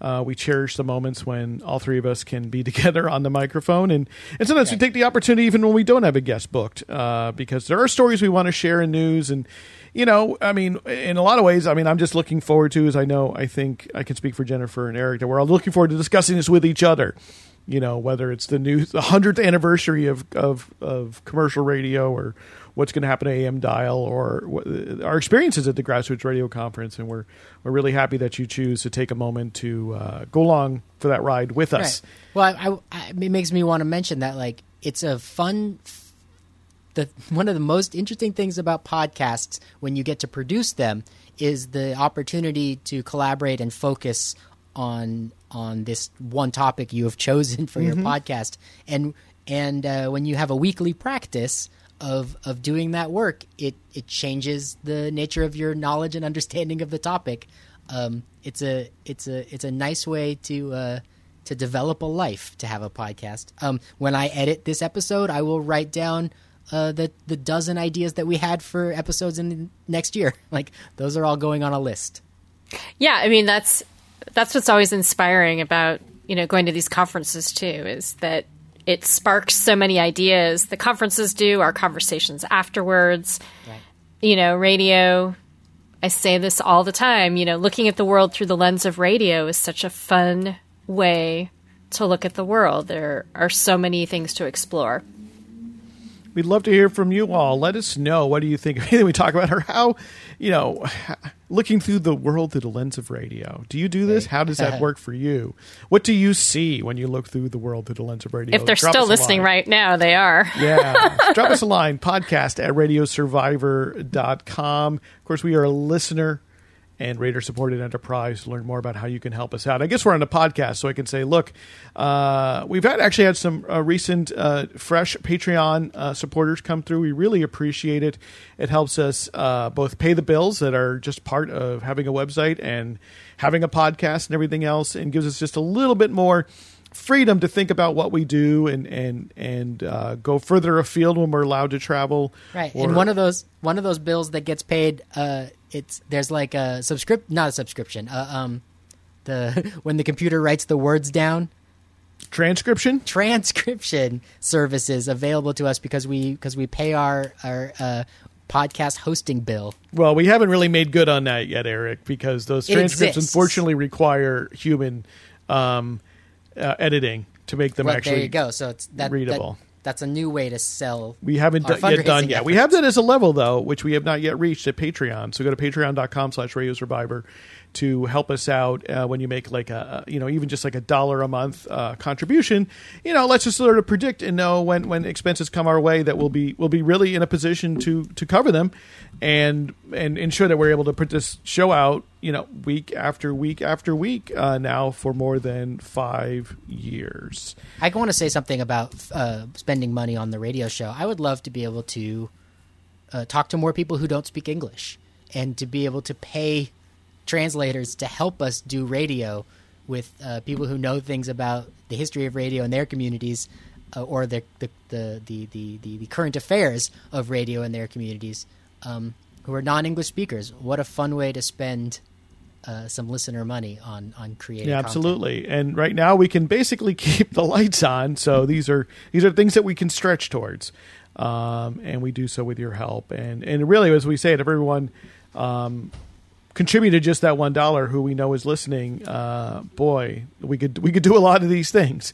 uh, we cherish the moments when all three of us can be together on the microphone, and and sometimes we take the opportunity even when we don't have a guest booked, uh, because there are stories we want to share in news and. You know, I mean, in a lot of ways, I mean, I'm just looking forward to, as I know, I think I can speak for Jennifer and Eric, that we're all looking forward to discussing this with each other you know whether it's the new the hundredth anniversary of, of of commercial radio or what's going to happen to AM dial or what, our experiences at the grassroots radio conference and we're we're really happy that you choose to take a moment to uh, go along for that ride with us. Right. Well, I, I, it makes me want to mention that like it's a fun the one of the most interesting things about podcasts when you get to produce them is the opportunity to collaborate and focus on on this one topic you have chosen for mm-hmm. your podcast. And and uh, when you have a weekly practice of of doing that work it it changes the nature of your knowledge and understanding of the topic. Um, it's a it's a it's a nice way to uh, to develop a life to have a podcast. Um, when I edit this episode I will write down uh, the the dozen ideas that we had for episodes in the next year. Like those are all going on a list. Yeah I mean that's that's what's always inspiring about you know going to these conferences too is that it sparks so many ideas. The conferences do our conversations afterwards. Right. You know, radio. I say this all the time. You know, looking at the world through the lens of radio is such a fun way to look at the world. There are so many things to explore. We'd love to hear from you all. Let us know what do you think of anything we talk about, or how, you know, looking through the world through the lens of radio. Do you do this? How does that work for you? What do you see when you look through the world through the lens of radio? If they're Drop still listening right now, they are. yeah. Drop us a line, podcast at radiosurvivor.com. Of course, we are a listener and Raider Supported Enterprise learn more about how you can help us out. I guess we're on a podcast, so I can say, look, uh, we've had actually had some uh, recent uh, fresh Patreon uh, supporters come through. We really appreciate it. It helps us uh, both pay the bills that are just part of having a website and having a podcast and everything else, and gives us just a little bit more freedom to think about what we do and and and uh, go further afield when we're allowed to travel. Right, or, and one of those one of those bills that gets paid, uh, it's there's like a subscript, not a subscription. Uh, um, the when the computer writes the words down. Transcription, transcription services available to us because we because we pay our our uh, podcast hosting bill. Well, we haven't really made good on that yet, Eric, because those transcripts unfortunately require human um, uh, editing to make them well, actually. There you go. So it's that, readable. That, that's a new way to sell. We haven't d- yet done yet. Efforts. We have that as a level though, which we have not yet reached at Patreon. So go to patreon.com/slash Radio Survivor to help us out uh, when you make like a you know even just like a dollar a month uh, contribution you know let's just sort of predict and know when when expenses come our way that we'll be we'll be really in a position to to cover them and and ensure that we're able to put this show out you know week after week after week uh, now for more than five years. I want to say something about uh, spending money on the radio show. I would love to be able to uh, talk to more people who don't speak english and to be able to pay translators to help us do radio with uh, people who know things about the history of radio in their communities uh, or the the, the, the, the, the current affairs of radio in their communities um, who are non-English speakers. What a fun way to spend uh, some listener money on on creating. Yeah, absolutely. Content. And right now we can basically keep the lights on. So these are these are things that we can stretch towards, um, and we do so with your help. And and really, as we say to everyone, um, contributed just that one dollar, who we know is listening, uh, boy, we could we could do a lot of these things.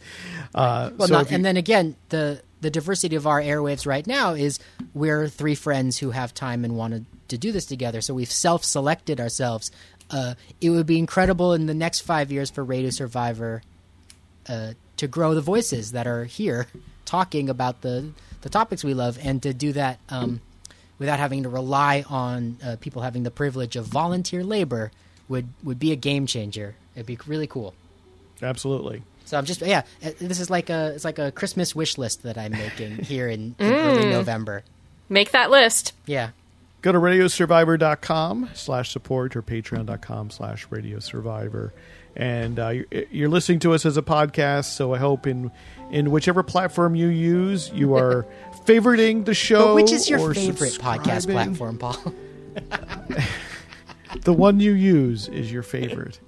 Uh, well, so not, you, and then again, the the diversity of our airwaves right now is we're three friends who have time and wanted to do this together. So we've self-selected ourselves. Uh, it would be incredible in the next five years for Radio Survivor uh, to grow the voices that are here talking about the the topics we love, and to do that um, without having to rely on uh, people having the privilege of volunteer labor would would be a game changer. It'd be really cool. Absolutely. So I'm just yeah. uh, This is like a it's like a Christmas wish list that I'm making here in, in early November. Make that list. Yeah. Go to radiosurvivor.com slash support or patreon.com slash radiosurvivor. And uh, you're, you're listening to us as a podcast, so I hope in in whichever platform you use, you are favoriting the show. But which is your or favorite podcast platform, Paul? The one you use is your favorite.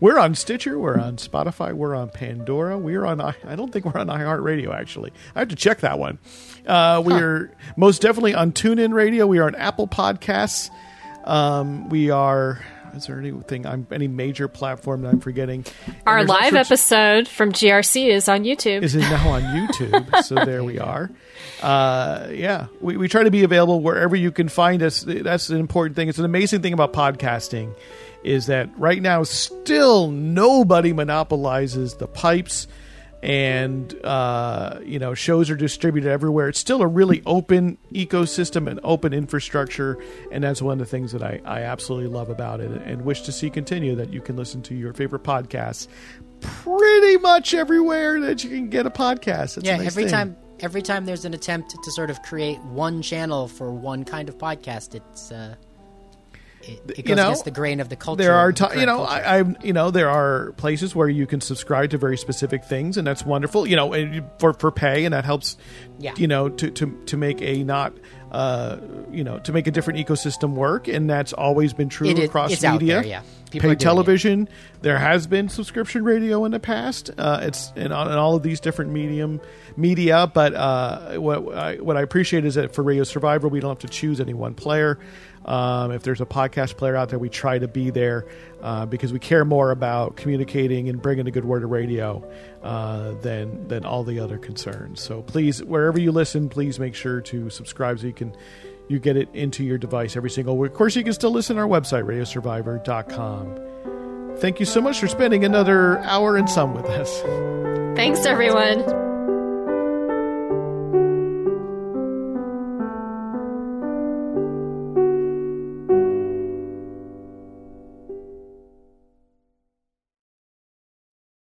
We're on Stitcher. We're on Spotify. We're on Pandora. We're on. I I don't think we're on iHeartRadio. Actually, I have to check that one. Uh, we are most definitely on TuneIn Radio. We are on Apple Podcasts. Um, we are. Is there anything? I'm any major platform that I'm forgetting? And Our live episode from GRC is on YouTube. is it now on YouTube. so there we are. Uh, yeah, we, we try to be available wherever you can find us. That's an important thing. It's an amazing thing about podcasting is that right now still nobody monopolizes the pipes and uh, you know shows are distributed everywhere it's still a really open ecosystem and open infrastructure and that's one of the things that i, I absolutely love about it and wish to see continue that you can listen to your favorite podcasts pretty much everywhere that you can get a podcast. That's a yeah. nice every thing. time every time there's an attempt to sort of create one channel for one kind of podcast, it's uh, it, it goes You know, against the grain of the culture. There are, the you know, culture. I, I, you know, there are places where you can subscribe to very specific things, and that's wonderful. You know, for for pay, and that helps. Yeah. You know, to to to make a not, uh, you know, to make a different ecosystem work, and that's always been true It across media. there, yeah. People Pay doing it. television. There has been subscription radio in the past. Uh, it's in, all- in all of these different medium media, but uh, what I, what I appreciate is that for Radio Survivor, we don't have to choose any one player. Um, if there's a podcast player out there, we try to be there uh, because we care more about communicating and bringing a good word to radio uh, than than all the other concerns. So please, wherever you listen, please make sure to subscribe so you can you get it into your device every single week. Of course, you can still listen to our website, radiosurvivor.com. Thank you so much for spending another hour and some with us. Thanks, everyone.